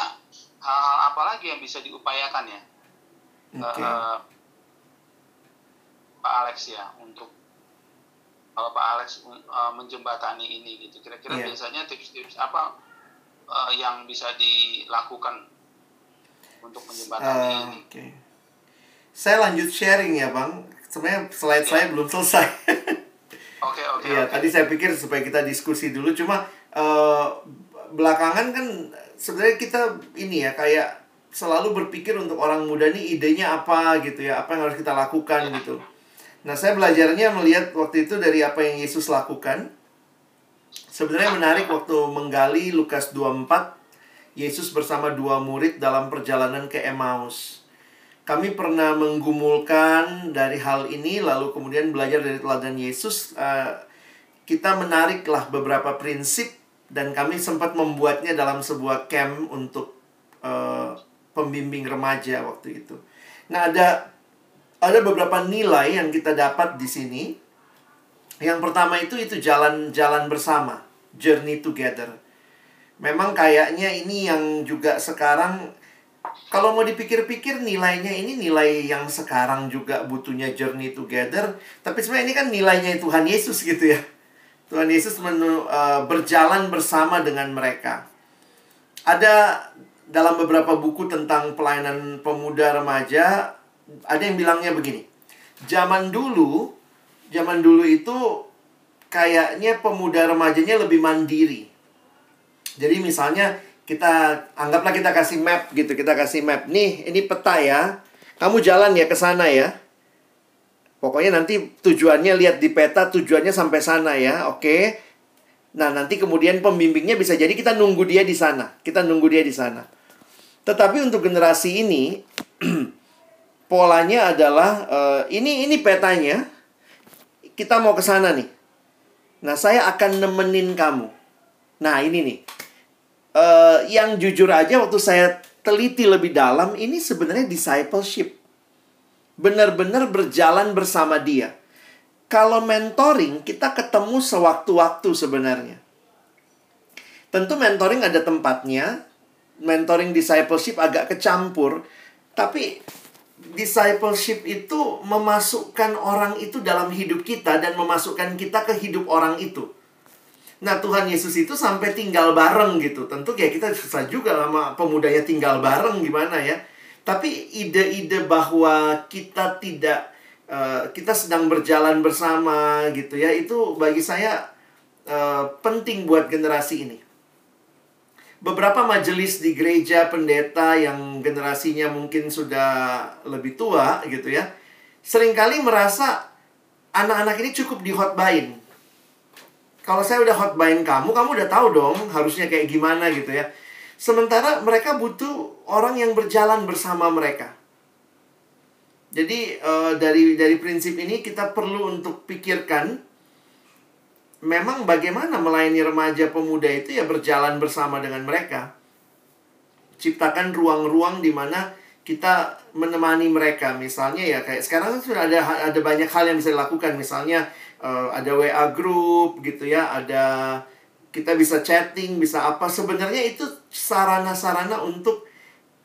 hal-hal apa lagi yang bisa diupayakan ya? Oke. eh, Pak Alex ya untuk kalau Pak Alex eh, menjembatani ini gitu kira-kira Iya. biasanya tips-tips apa eh, yang bisa dilakukan untuk menjembatani Eh, ini. Saya lanjut sharing ya bang. Sebenarnya slide Iya. saya belum selesai. oke oke Iya, oke. tadi saya pikir supaya kita diskusi dulu. Cuma eh, belakangan kan sebenarnya kita ini ya kayak selalu berpikir untuk orang muda nih idenya apa gitu ya, apa yang harus kita lakukan gitu. Nah, saya belajarnya melihat waktu itu dari apa yang Yesus lakukan. Sebenarnya menarik waktu menggali Lukas 24, Yesus bersama dua murid dalam perjalanan ke Emmaus. Kami pernah menggumulkan dari hal ini, lalu kemudian belajar dari teladan Yesus. eh, kita menariklah beberapa prinsip dan kami sempat membuatnya dalam sebuah camp untuk eh, pembimbing remaja waktu itu. Nah, ada ada beberapa nilai yang kita dapat di sini. Yang pertama itu itu jalan-jalan bersama, journey together. Memang kayaknya ini yang juga sekarang kalau mau dipikir-pikir nilainya ini nilai yang sekarang juga butuhnya journey together, tapi sebenarnya ini kan nilainya Tuhan Yesus gitu ya. Tuhan Yesus menu, eh, berjalan bersama dengan mereka. Ada dalam beberapa buku tentang pelayanan pemuda remaja ada yang bilangnya begini. Zaman dulu, zaman dulu itu kayaknya pemuda remajanya lebih mandiri. Jadi misalnya kita anggaplah kita kasih map gitu, kita kasih map. Nih, ini peta ya. Kamu jalan ya ke sana ya. Pokoknya nanti tujuannya lihat di peta tujuannya sampai sana ya. Oke. Nah, nanti kemudian pembimbingnya bisa jadi kita nunggu dia di sana. Kita nunggu dia di sana. Tetapi untuk generasi ini *clears throat* polanya adalah eh, ini ini petanya. Kita mau ke sana nih. Nah, saya akan nemenin kamu. Nah, ini nih. Eh, yang jujur aja waktu saya teliti lebih dalam, ini sebenarnya discipleship. Benar-benar berjalan bersama dia. Kalau mentoring, kita ketemu sewaktu-waktu sebenarnya. Tentu mentoring ada tempatnya. Mentoring discipleship agak kecampur. Tapi discipleship itu memasukkan orang itu dalam hidup kita dan memasukkan kita ke hidup orang itu. Nah, Tuhan Yesus itu sampai tinggal bareng gitu. Tentu kayak kita susah juga sama pemudanya tinggal bareng gimana ya. Tapi ide-ide bahwa kita tidak eh, kita sedang berjalan bersama gitu ya, itu bagi saya eh, penting buat generasi ini. Beberapa majelis di gereja pendeta yang generasinya mungkin sudah lebih tua gitu ya, sering kali merasa anak-anak ini cukup dihotbain kalau saya udah hotbain kamu, kamu udah tahu dong harusnya kayak gimana gitu ya. Sementara mereka butuh orang yang berjalan bersama mereka. Jadi uh, dari dari prinsip ini kita perlu untuk pikirkan memang bagaimana melayani remaja pemuda itu ya berjalan bersama dengan mereka. Ciptakan ruang-ruang di mana kita menemani mereka. Misalnya ya kayak sekarang kan sudah ada ada banyak hal yang bisa dilakukan. Misalnya uh, ada WA group gitu ya, ada kita bisa chatting, bisa apa. Sebenarnya itu sarana-sarana untuk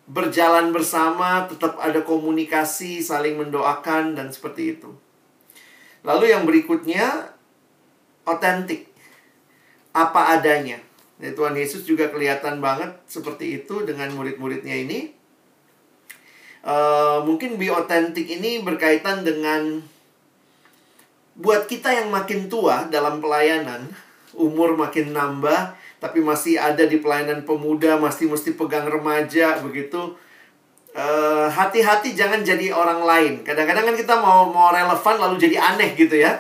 berjalan bersama, tetap ada komunikasi, saling mendoakan, dan seperti itu. Lalu yang berikutnya, otentik. Apa adanya. Ya, Tuhan Yesus juga kelihatan banget seperti itu dengan murid-muridnya ini. Uh, mungkin be otentik ini berkaitan dengan buat kita yang makin tua dalam pelayanan, umur makin nambah, tapi masih ada di pelayanan pemuda, masih mesti pegang remaja begitu. hati hati-hati jangan jadi orang lain. Kadang-kadang kan kita mau mau relevan lalu jadi aneh gitu ya.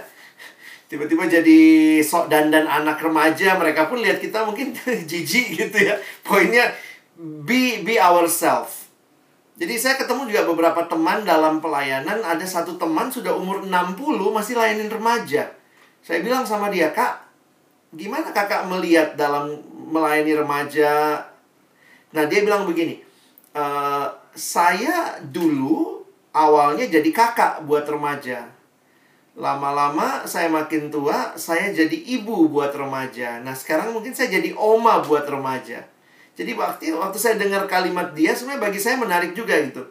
Tiba-tiba jadi sok dandan anak remaja, mereka pun lihat kita mungkin *laughs* jijik gitu ya. Poinnya be be ourselves. Jadi saya ketemu juga beberapa teman dalam pelayanan, ada satu teman sudah umur 60 masih layanin remaja. Saya bilang sama dia, "Kak, gimana kakak melihat dalam melayani remaja? Nah, dia bilang begini, e, saya dulu awalnya jadi kakak buat remaja. Lama-lama saya makin tua, saya jadi ibu buat remaja. Nah, sekarang mungkin saya jadi oma buat remaja. Jadi waktu waktu saya dengar kalimat dia, sebenarnya bagi saya menarik juga gitu.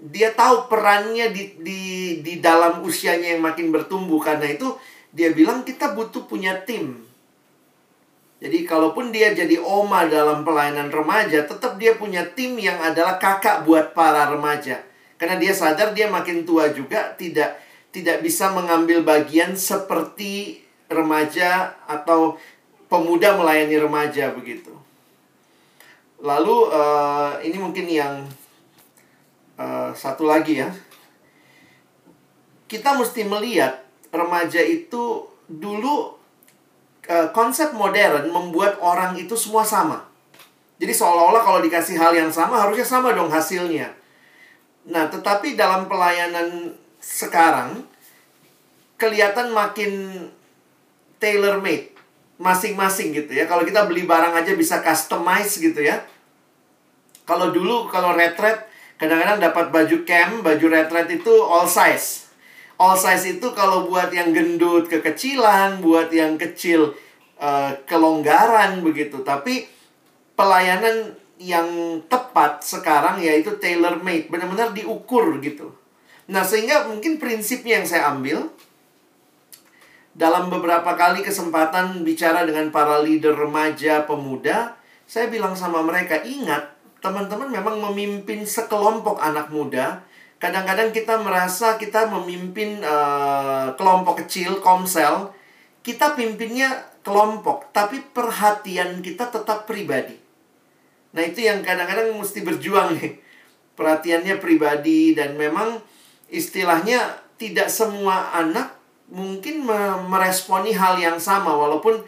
Dia tahu perannya di di di dalam usianya yang makin bertumbuh karena itu dia bilang kita butuh punya tim jadi kalaupun dia jadi oma dalam pelayanan remaja, tetap dia punya tim yang adalah kakak buat para remaja. Karena dia sadar dia makin tua juga tidak tidak bisa mengambil bagian seperti remaja atau pemuda melayani remaja begitu. Lalu uh, ini mungkin yang uh, satu lagi ya. Kita mesti melihat remaja itu dulu Eh, konsep modern membuat orang itu semua sama. Jadi seolah-olah kalau dikasih hal yang sama harusnya sama dong hasilnya. Nah, tetapi dalam pelayanan sekarang kelihatan makin tailor made masing-masing gitu ya. Kalau kita beli barang aja bisa customize gitu ya. Kalau dulu kalau retret kadang-kadang dapat baju camp, baju retret itu all size all size itu kalau buat yang gendut kekecilan, buat yang kecil uh, kelonggaran begitu. Tapi pelayanan yang tepat sekarang yaitu tailor made, benar-benar diukur gitu. Nah, sehingga mungkin prinsipnya yang saya ambil dalam beberapa kali kesempatan bicara dengan para leader remaja pemuda, saya bilang sama mereka, ingat, teman-teman memang memimpin sekelompok anak muda Kadang-kadang kita merasa kita memimpin uh, kelompok kecil, komsel. Kita pimpinnya kelompok, tapi perhatian kita tetap pribadi. Nah, itu yang kadang-kadang mesti berjuang nih. Perhatiannya pribadi dan memang istilahnya tidak semua anak mungkin meresponi hal yang sama walaupun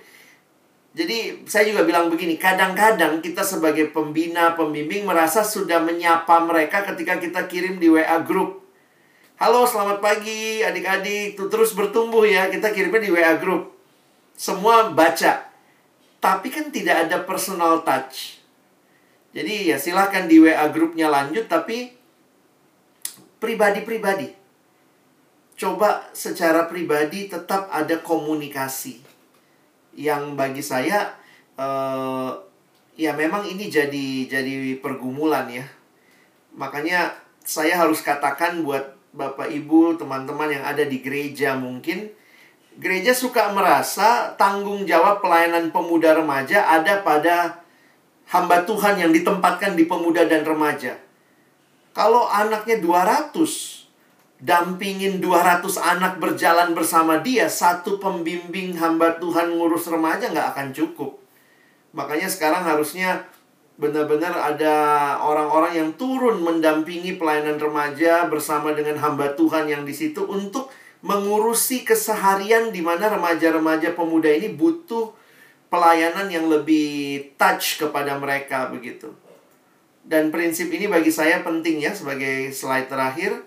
jadi saya juga bilang begini, kadang-kadang kita sebagai pembina, pembimbing merasa sudah menyapa mereka ketika kita kirim di WA group. Halo, selamat pagi adik-adik. Tuh terus bertumbuh ya, kita kirimnya di WA group. Semua baca. Tapi kan tidak ada personal touch. Jadi ya silahkan di WA grupnya lanjut, tapi pribadi-pribadi. Coba secara pribadi tetap ada komunikasi yang bagi saya uh, ya memang ini jadi jadi pergumulan ya. Makanya saya harus katakan buat Bapak Ibu, teman-teman yang ada di gereja mungkin gereja suka merasa tanggung jawab pelayanan pemuda remaja ada pada hamba Tuhan yang ditempatkan di pemuda dan remaja. Kalau anaknya 200, dampingin 200 anak berjalan bersama dia, satu pembimbing hamba Tuhan ngurus remaja nggak akan cukup. Makanya sekarang harusnya benar-benar ada orang-orang yang turun mendampingi pelayanan remaja bersama dengan hamba Tuhan yang di situ untuk mengurusi keseharian di mana remaja-remaja pemuda ini butuh pelayanan yang lebih touch kepada mereka begitu. Dan prinsip ini bagi saya penting ya sebagai slide terakhir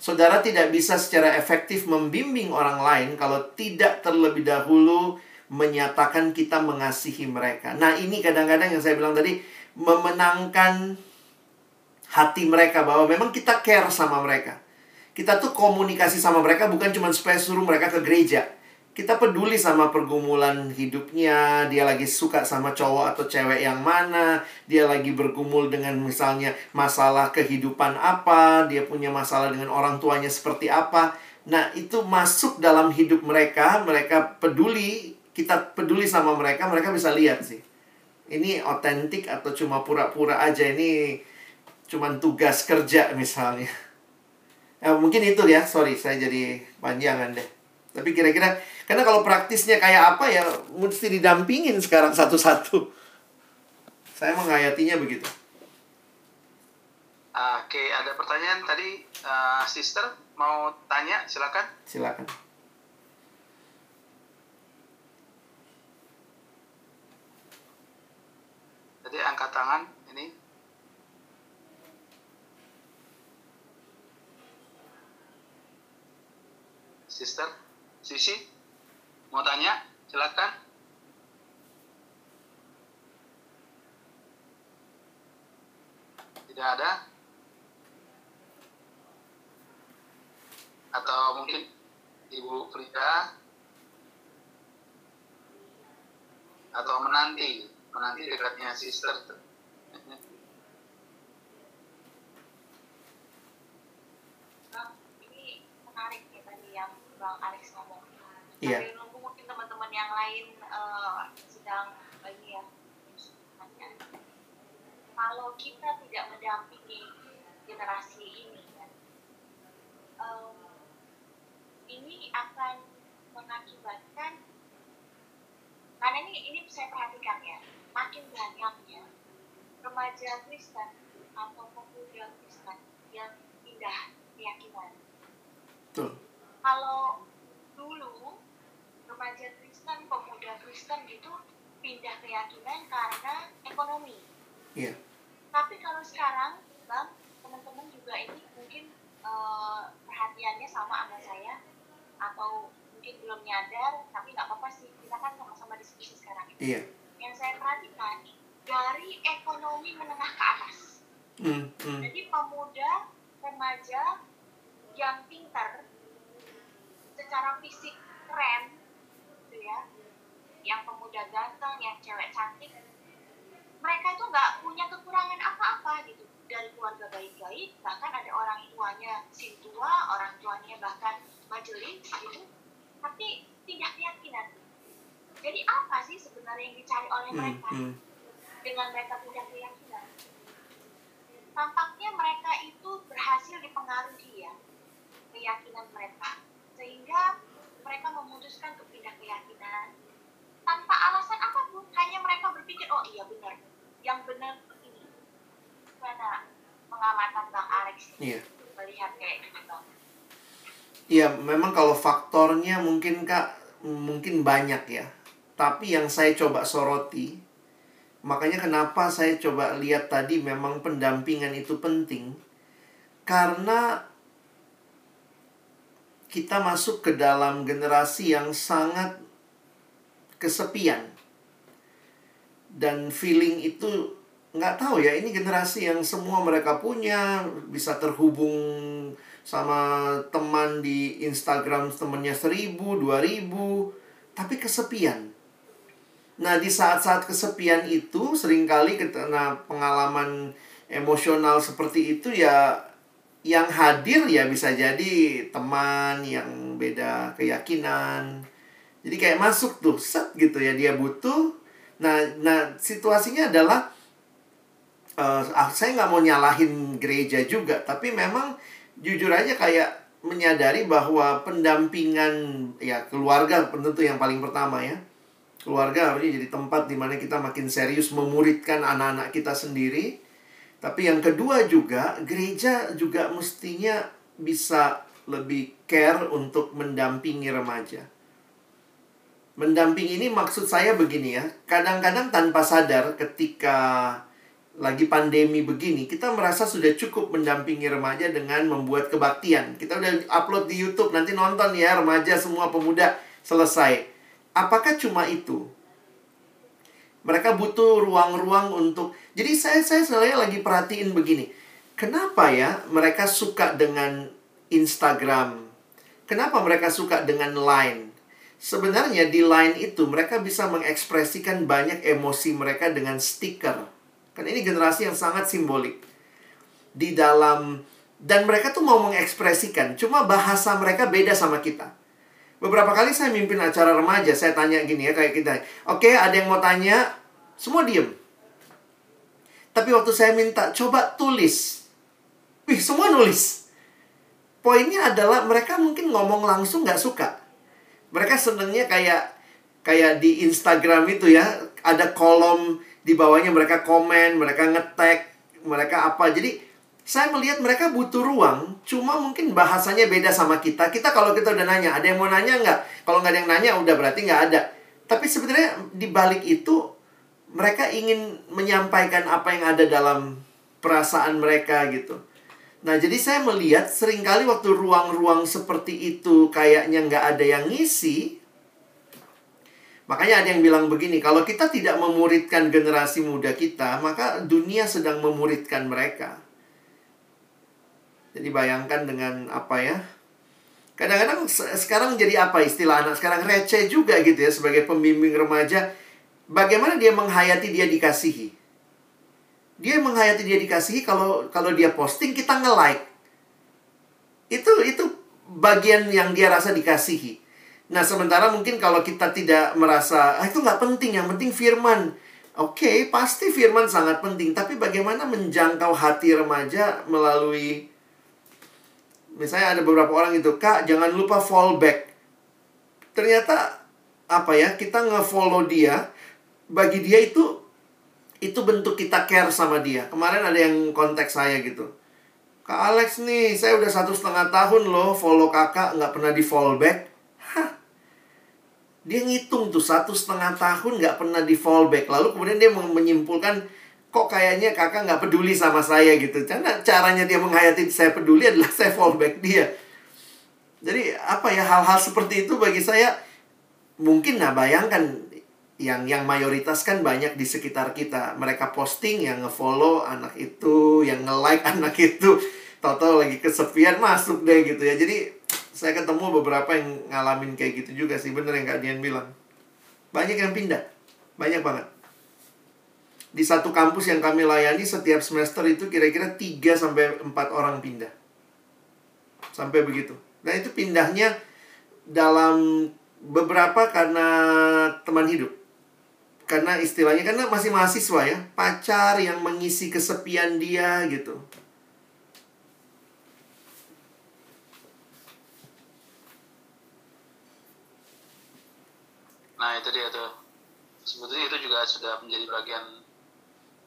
Saudara tidak bisa secara efektif membimbing orang lain kalau tidak terlebih dahulu menyatakan kita mengasihi mereka. Nah, ini kadang-kadang yang saya bilang tadi memenangkan hati mereka bahwa memang kita care sama mereka. Kita tuh komunikasi sama mereka bukan cuma supaya suruh mereka ke gereja kita peduli sama pergumulan hidupnya, dia lagi suka sama cowok atau cewek yang mana, dia lagi bergumul dengan misalnya masalah kehidupan apa, dia punya masalah dengan orang tuanya seperti apa. Nah, itu masuk dalam hidup mereka, mereka peduli, kita peduli sama mereka, mereka bisa lihat sih. Ini otentik atau cuma pura-pura aja, ini cuma tugas kerja misalnya. Ya, mungkin itu ya, sorry saya jadi panjangan deh. Tapi kira-kira karena kalau praktisnya kayak apa ya mesti didampingin sekarang satu-satu. Saya menghayatinya begitu. Oke, ada pertanyaan tadi uh, sister mau tanya silakan. Silakan. Jadi angkat tangan ini. Sister, Sisi. Mau tanya? Silakan. Tidak ada? Atau mungkin Ibu Frida? Atau menanti? Menanti dekatnya sister. ini menarik ya tadi yang Bang Alex ngomong. Iya. Sambil nunggu mungkin teman-teman yang lain eh, sedang ini ya. Kalau kita tidak mendampingi generasi ini, kan, em, ini akan mengakibatkan karena ini ini saya perhatikan ya makin banyaknya remaja Kristen atau pemuda Kristen yang pindah keyakinan Betul. kalau dulu remaja Kristen, pemuda Kristen gitu pindah keyakinan karena ekonomi. Iya. Tapi kalau sekarang, bang, teman-teman juga ini mungkin eh, perhatiannya sama sama saya atau mungkin belum nyadar, tapi nggak apa-apa sih. Kita kan sama-sama diskusi sekarang. Iya. Yang saya perhatikan dari ekonomi menengah ke atas. Hmm, hmm. Jadi pemuda, remaja yang pintar secara fisik keren, yang pemuda ganteng, yang cewek cantik, mereka itu nggak punya kekurangan apa-apa gitu dari keluarga baik-baik, bahkan ada orang tuanya sin tua, orang tuanya bahkan majelis gitu, tapi tidak keyakinan. Jadi apa sih sebenarnya yang dicari oleh Hmm, mereka hmm. dengan mereka tidak keyakinan? tampaknya mereka itu berhasil dipengaruhi ya keyakinan mereka sehingga mereka memutuskan untuk pindah keyakinan tanpa alasan apa pun hanya mereka berpikir oh iya benar yang benar ini karena pengamatan bang Alex Iya. melihat kayak gitu bang Iya, memang kalau faktornya mungkin Kak mungkin banyak ya. Tapi yang saya coba soroti makanya kenapa saya coba lihat tadi memang pendampingan itu penting karena kita masuk ke dalam generasi yang sangat kesepian. Dan feeling itu nggak tahu ya ini generasi yang semua mereka punya bisa terhubung sama teman di Instagram temennya seribu dua ribu tapi kesepian. Nah di saat-saat kesepian itu sering kali karena pengalaman emosional seperti itu ya yang hadir ya bisa jadi teman yang beda keyakinan jadi kayak masuk tuh set gitu ya dia butuh. Nah nah situasinya adalah ah, saya nggak mau nyalahin gereja juga tapi memang jujur aja kayak menyadari bahwa pendampingan ya keluarga tentu yang paling pertama ya. Keluarga harusnya jadi tempat di mana kita makin serius memuridkan anak-anak kita sendiri. Tapi yang kedua juga gereja juga mestinya bisa lebih care untuk mendampingi remaja mendampingi ini maksud saya begini ya kadang-kadang tanpa sadar ketika lagi pandemi begini, kita merasa sudah cukup mendampingi remaja dengan membuat kebaktian. Kita udah upload di YouTube, nanti nonton ya remaja semua pemuda selesai. Apakah cuma itu? Mereka butuh ruang-ruang untuk. Jadi saya saya selalu lagi perhatiin begini. Kenapa ya mereka suka dengan Instagram? Kenapa mereka suka dengan Line? Sebenarnya di Line itu mereka bisa mengekspresikan banyak emosi mereka dengan stiker Kan ini generasi yang sangat simbolik. Di dalam dan mereka tuh mau mengekspresikan, cuma bahasa mereka beda sama kita. Beberapa kali saya mimpin acara remaja, saya tanya gini ya kayak kita. Oke, ada yang mau tanya? Semua diem. Tapi waktu saya minta coba tulis. Wih, semua nulis. Poinnya adalah mereka mungkin ngomong langsung nggak suka. Mereka senengnya kayak kayak di Instagram itu ya, ada kolom di bawahnya mereka komen, mereka ngetek, mereka apa. Jadi saya melihat mereka butuh ruang, cuma mungkin bahasanya beda sama kita. Kita kalau kita udah nanya, ada yang mau nanya nggak? Kalau nggak ada yang nanya, udah berarti nggak ada. Tapi sebenarnya di balik itu, mereka ingin menyampaikan apa yang ada dalam perasaan mereka gitu. Nah, jadi saya melihat sering kali waktu ruang-ruang seperti itu kayaknya nggak ada yang ngisi, Makanya ada yang bilang begini, kalau kita tidak memuridkan generasi muda kita, maka dunia sedang memuridkan mereka. Jadi bayangkan dengan apa ya? Kadang-kadang sekarang jadi apa istilah anak sekarang receh juga gitu ya sebagai pembimbing remaja. Bagaimana dia menghayati dia dikasihi? Dia menghayati dia dikasihi kalau kalau dia posting kita nge-like. Itu itu bagian yang dia rasa dikasihi. Nah, sementara mungkin kalau kita tidak merasa, ah, itu nggak penting, yang penting firman. Oke, okay, pasti firman sangat penting. Tapi bagaimana menjangkau hati remaja melalui... Misalnya ada beberapa orang itu, Kak, jangan lupa fallback. Ternyata, apa ya, kita nge-follow dia, bagi dia itu itu bentuk kita care sama dia. Kemarin ada yang kontak saya gitu. Kak Alex nih, saya udah satu setengah tahun loh follow kakak, nggak pernah di fallback. Dia ngitung tuh satu setengah tahun nggak pernah di fallback. Lalu kemudian dia menyimpulkan kok kayaknya kakak nggak peduli sama saya gitu. Karena caranya dia menghayati saya peduli adalah *laughs* saya fallback dia. Jadi apa ya hal-hal seperti itu bagi saya mungkin nah bayangkan yang yang mayoritas kan banyak di sekitar kita. Mereka posting yang nge-follow anak itu, yang nge-like *laughs* anak itu. Tahu-tahu lagi kesepian masuk deh gitu ya. Jadi saya ketemu beberapa yang ngalamin kayak gitu juga sih. Bener yang Kak Dian bilang. Banyak yang pindah. Banyak banget. Di satu kampus yang kami layani setiap semester itu kira-kira 3 sampai 4 orang pindah. Sampai begitu. Nah itu pindahnya dalam beberapa karena teman hidup karena istilahnya karena masih mahasiswa ya pacar yang mengisi kesepian dia gitu. Nah itu dia tuh. Sebetulnya itu juga sudah menjadi bagian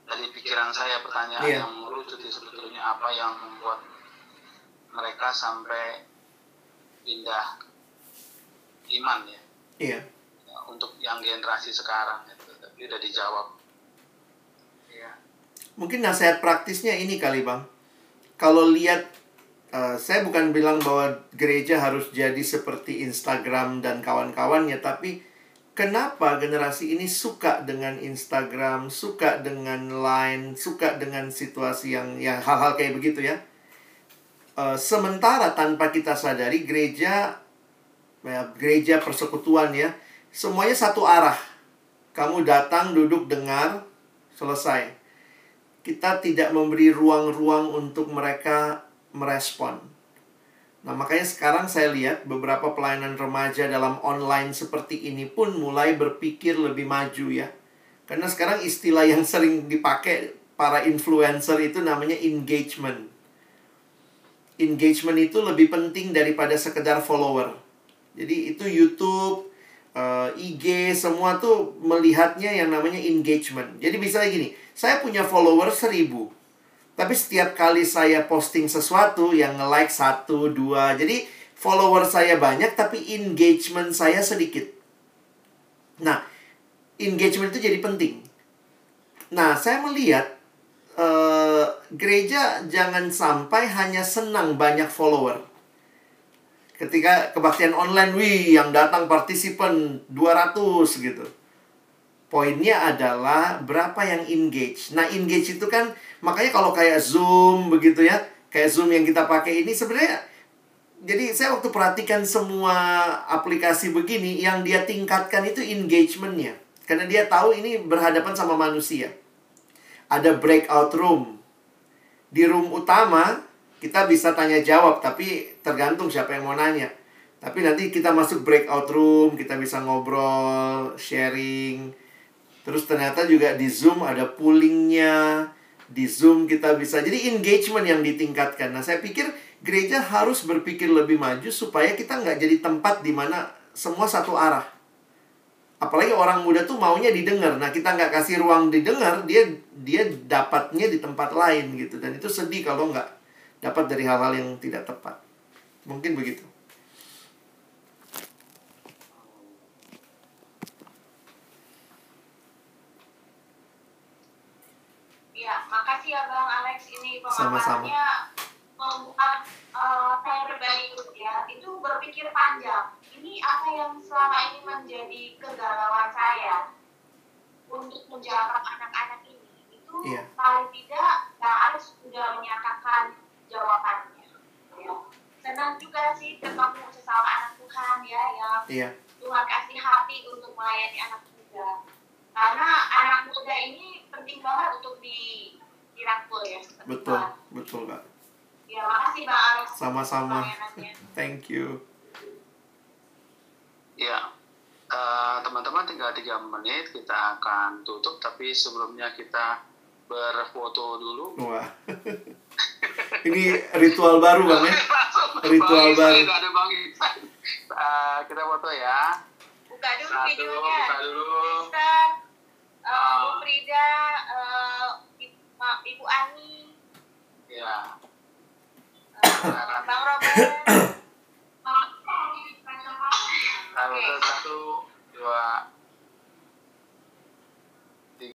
dari pikiran saya pertanyaan yeah. yang merucut sebetulnya. Apa yang membuat mereka sampai pindah iman ya? Iya. Ya, untuk yang generasi sekarang itu tapi udah dijawab ya mungkin nasihat praktisnya ini kali bang kalau lihat uh, saya bukan bilang bahwa gereja harus jadi seperti Instagram dan kawan-kawannya tapi Kenapa generasi ini suka dengan Instagram, suka dengan Line, suka dengan situasi yang yang hal-hal kayak begitu ya? Uh, sementara tanpa kita sadari gereja, ya, gereja persekutuan ya, semuanya satu arah. Kamu datang, duduk, dengar, selesai. Kita tidak memberi ruang-ruang untuk mereka merespon. Nah, makanya sekarang saya lihat beberapa pelayanan remaja dalam online seperti ini pun mulai berpikir lebih maju ya. Karena sekarang istilah yang sering dipakai para influencer itu namanya engagement. Engagement itu lebih penting daripada sekedar follower. Jadi itu YouTube, uh, eh, IG, semua tuh melihatnya yang namanya engagement. Jadi bisa gini, saya punya follower seribu tapi setiap kali saya posting sesuatu yang nge-like satu, dua. Jadi follower saya banyak tapi engagement saya sedikit. Nah, engagement itu jadi penting. Nah, saya melihat eh, gereja jangan sampai hanya senang banyak follower. Ketika kebaktian online, wih, yang datang partisipan 200 gitu. Poinnya adalah berapa yang engage. Nah, engage itu kan makanya kalau kayak Zoom begitu ya, kayak Zoom yang kita pakai ini sebenarnya jadi saya waktu perhatikan semua aplikasi begini yang dia tingkatkan itu engagementnya karena dia tahu ini berhadapan sama manusia ada breakout room di room utama kita bisa tanya jawab tapi tergantung siapa yang mau nanya. Tapi nanti kita masuk breakout room kita bisa ngobrol sharing. Terus ternyata juga di zoom ada poolingnya di zoom kita bisa. Jadi engagement yang ditingkatkan. Nah saya pikir gereja harus berpikir lebih maju supaya kita nggak jadi tempat di mana semua satu arah. Apalagi orang muda tuh maunya didengar. Nah kita nggak kasih ruang didengar dia dia dapatnya di tempat lain gitu. Dan itu sedih kalau nggak dapat dari hal-hal yang tidak tepat. Mungkin begitu. Ya, makasih ya Bang Alex ini pemaparannya membuat uh, saya pribadi ya itu berpikir panjang. Ini apa yang selama ini menjadi kegalauan saya untuk menjaga anak-anak ini itu Iya. paling tidak Bang Alex sudah menyatakan jawabannya. Ya. Senang juga sih ketemu sesama anak Tuhan ya yang Iya, Tuhan kasih hati untuk melayani anak muda. Karena anak muda ini penting banget untuk di dirangkul ya. betul, Tuhan. betul kak. Ya, makasih Bang Alex. Sama-sama. Thank you. Ya, eh, teman-teman tinggal tiga menit kita akan tutup, tapi sebelumnya kita berfoto dulu. Wah, *laughs* ini ritual baru bang ya? *laughs* Ritual Bang baru. itu ada Bang. *laughs* Eh, kita foto ya. Buka dulu Satu, videonya. buka dulu. Mister, uh. Bu Frida, uh, Ibu, Ibu Ani, Ya. uh, Bang Robert. Satu, dua,